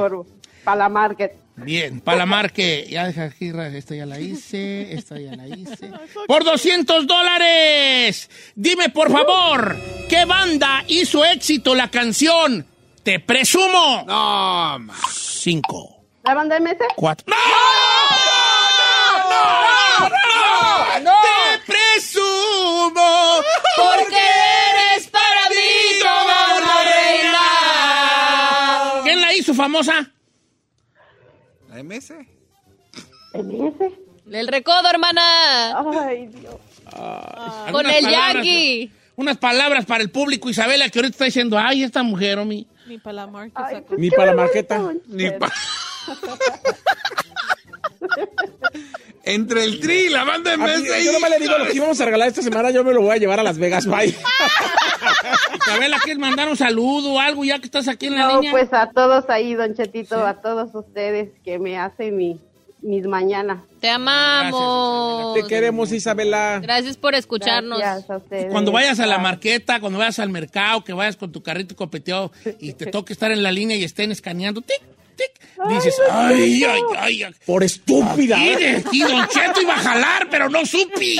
Para la market. Bien, para la marque. Ya deja aquí, esta ya la hice, esta ya la hice. Por 200 dólares. Dime, por favor, ¿qué banda hizo éxito la canción Te Presumo? No, ma. Cinco, ¿La banda MS? cuatro. ¡No! ¡No! ¡No! ¡No! ¡Te presumo! Porque eres para mí como una reina. ¿Quién la hizo famosa? ¿La MS? MS. El recodo, hermana. Ay, Dios. Con el palabras, Yankee. Unas palabras para el público, Isabela, que ahorita está diciendo, ay, esta mujer, mi. Ni para la. Ay, pues, Ni para la marqueta. Ni Cheto. pa- Entre el tri y la banda A mí, MS. yo nomás le digo lo que íbamos a regalar esta semana, yo me lo voy a llevar a Las Vegas, bye. Isabela, ¿quieres mandar un saludo o algo ya que estás aquí en la No, línea? pues a todos ahí, Don Chetito, a todos ustedes que me hacen mi, mis mañanas. Te amamos. Te queremos, Isabela. Gracias por escucharnos. Gracias a ustedes. Cuando vayas a la marqueta, cuando vayas al mercado, que vayas con tu carrito competido y te toque estar en la línea y estén escaneando, tic, tic, dices, ay, ay, ay, ay. Por estúpida. Aquí, Don Cheto iba a jalar, pero no supi.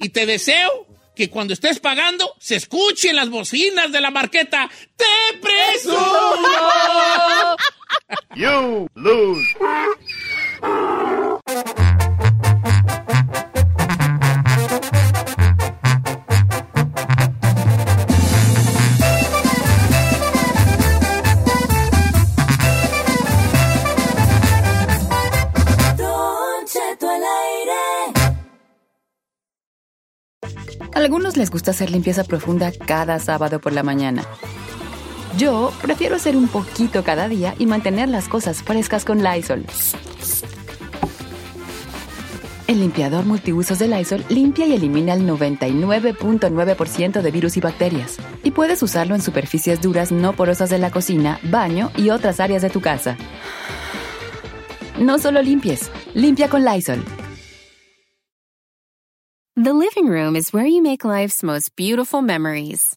Y te deseo que cuando estés pagando se escuche en las bocinas de la marqueta. ¡Te presumo! You lose. Algunos les gusta hacer limpieza profunda cada sábado por la mañana. Yo prefiero hacer un poquito cada día y mantener las cosas frescas con Lysol. El limpiador multiusos de Lysol limpia y elimina el 99.9% de virus y bacterias. Y puedes usarlo en superficies duras no porosas de la cocina, baño y otras áreas de tu casa. No solo limpies, limpia con Lysol. The living room is where you make life's most beautiful memories.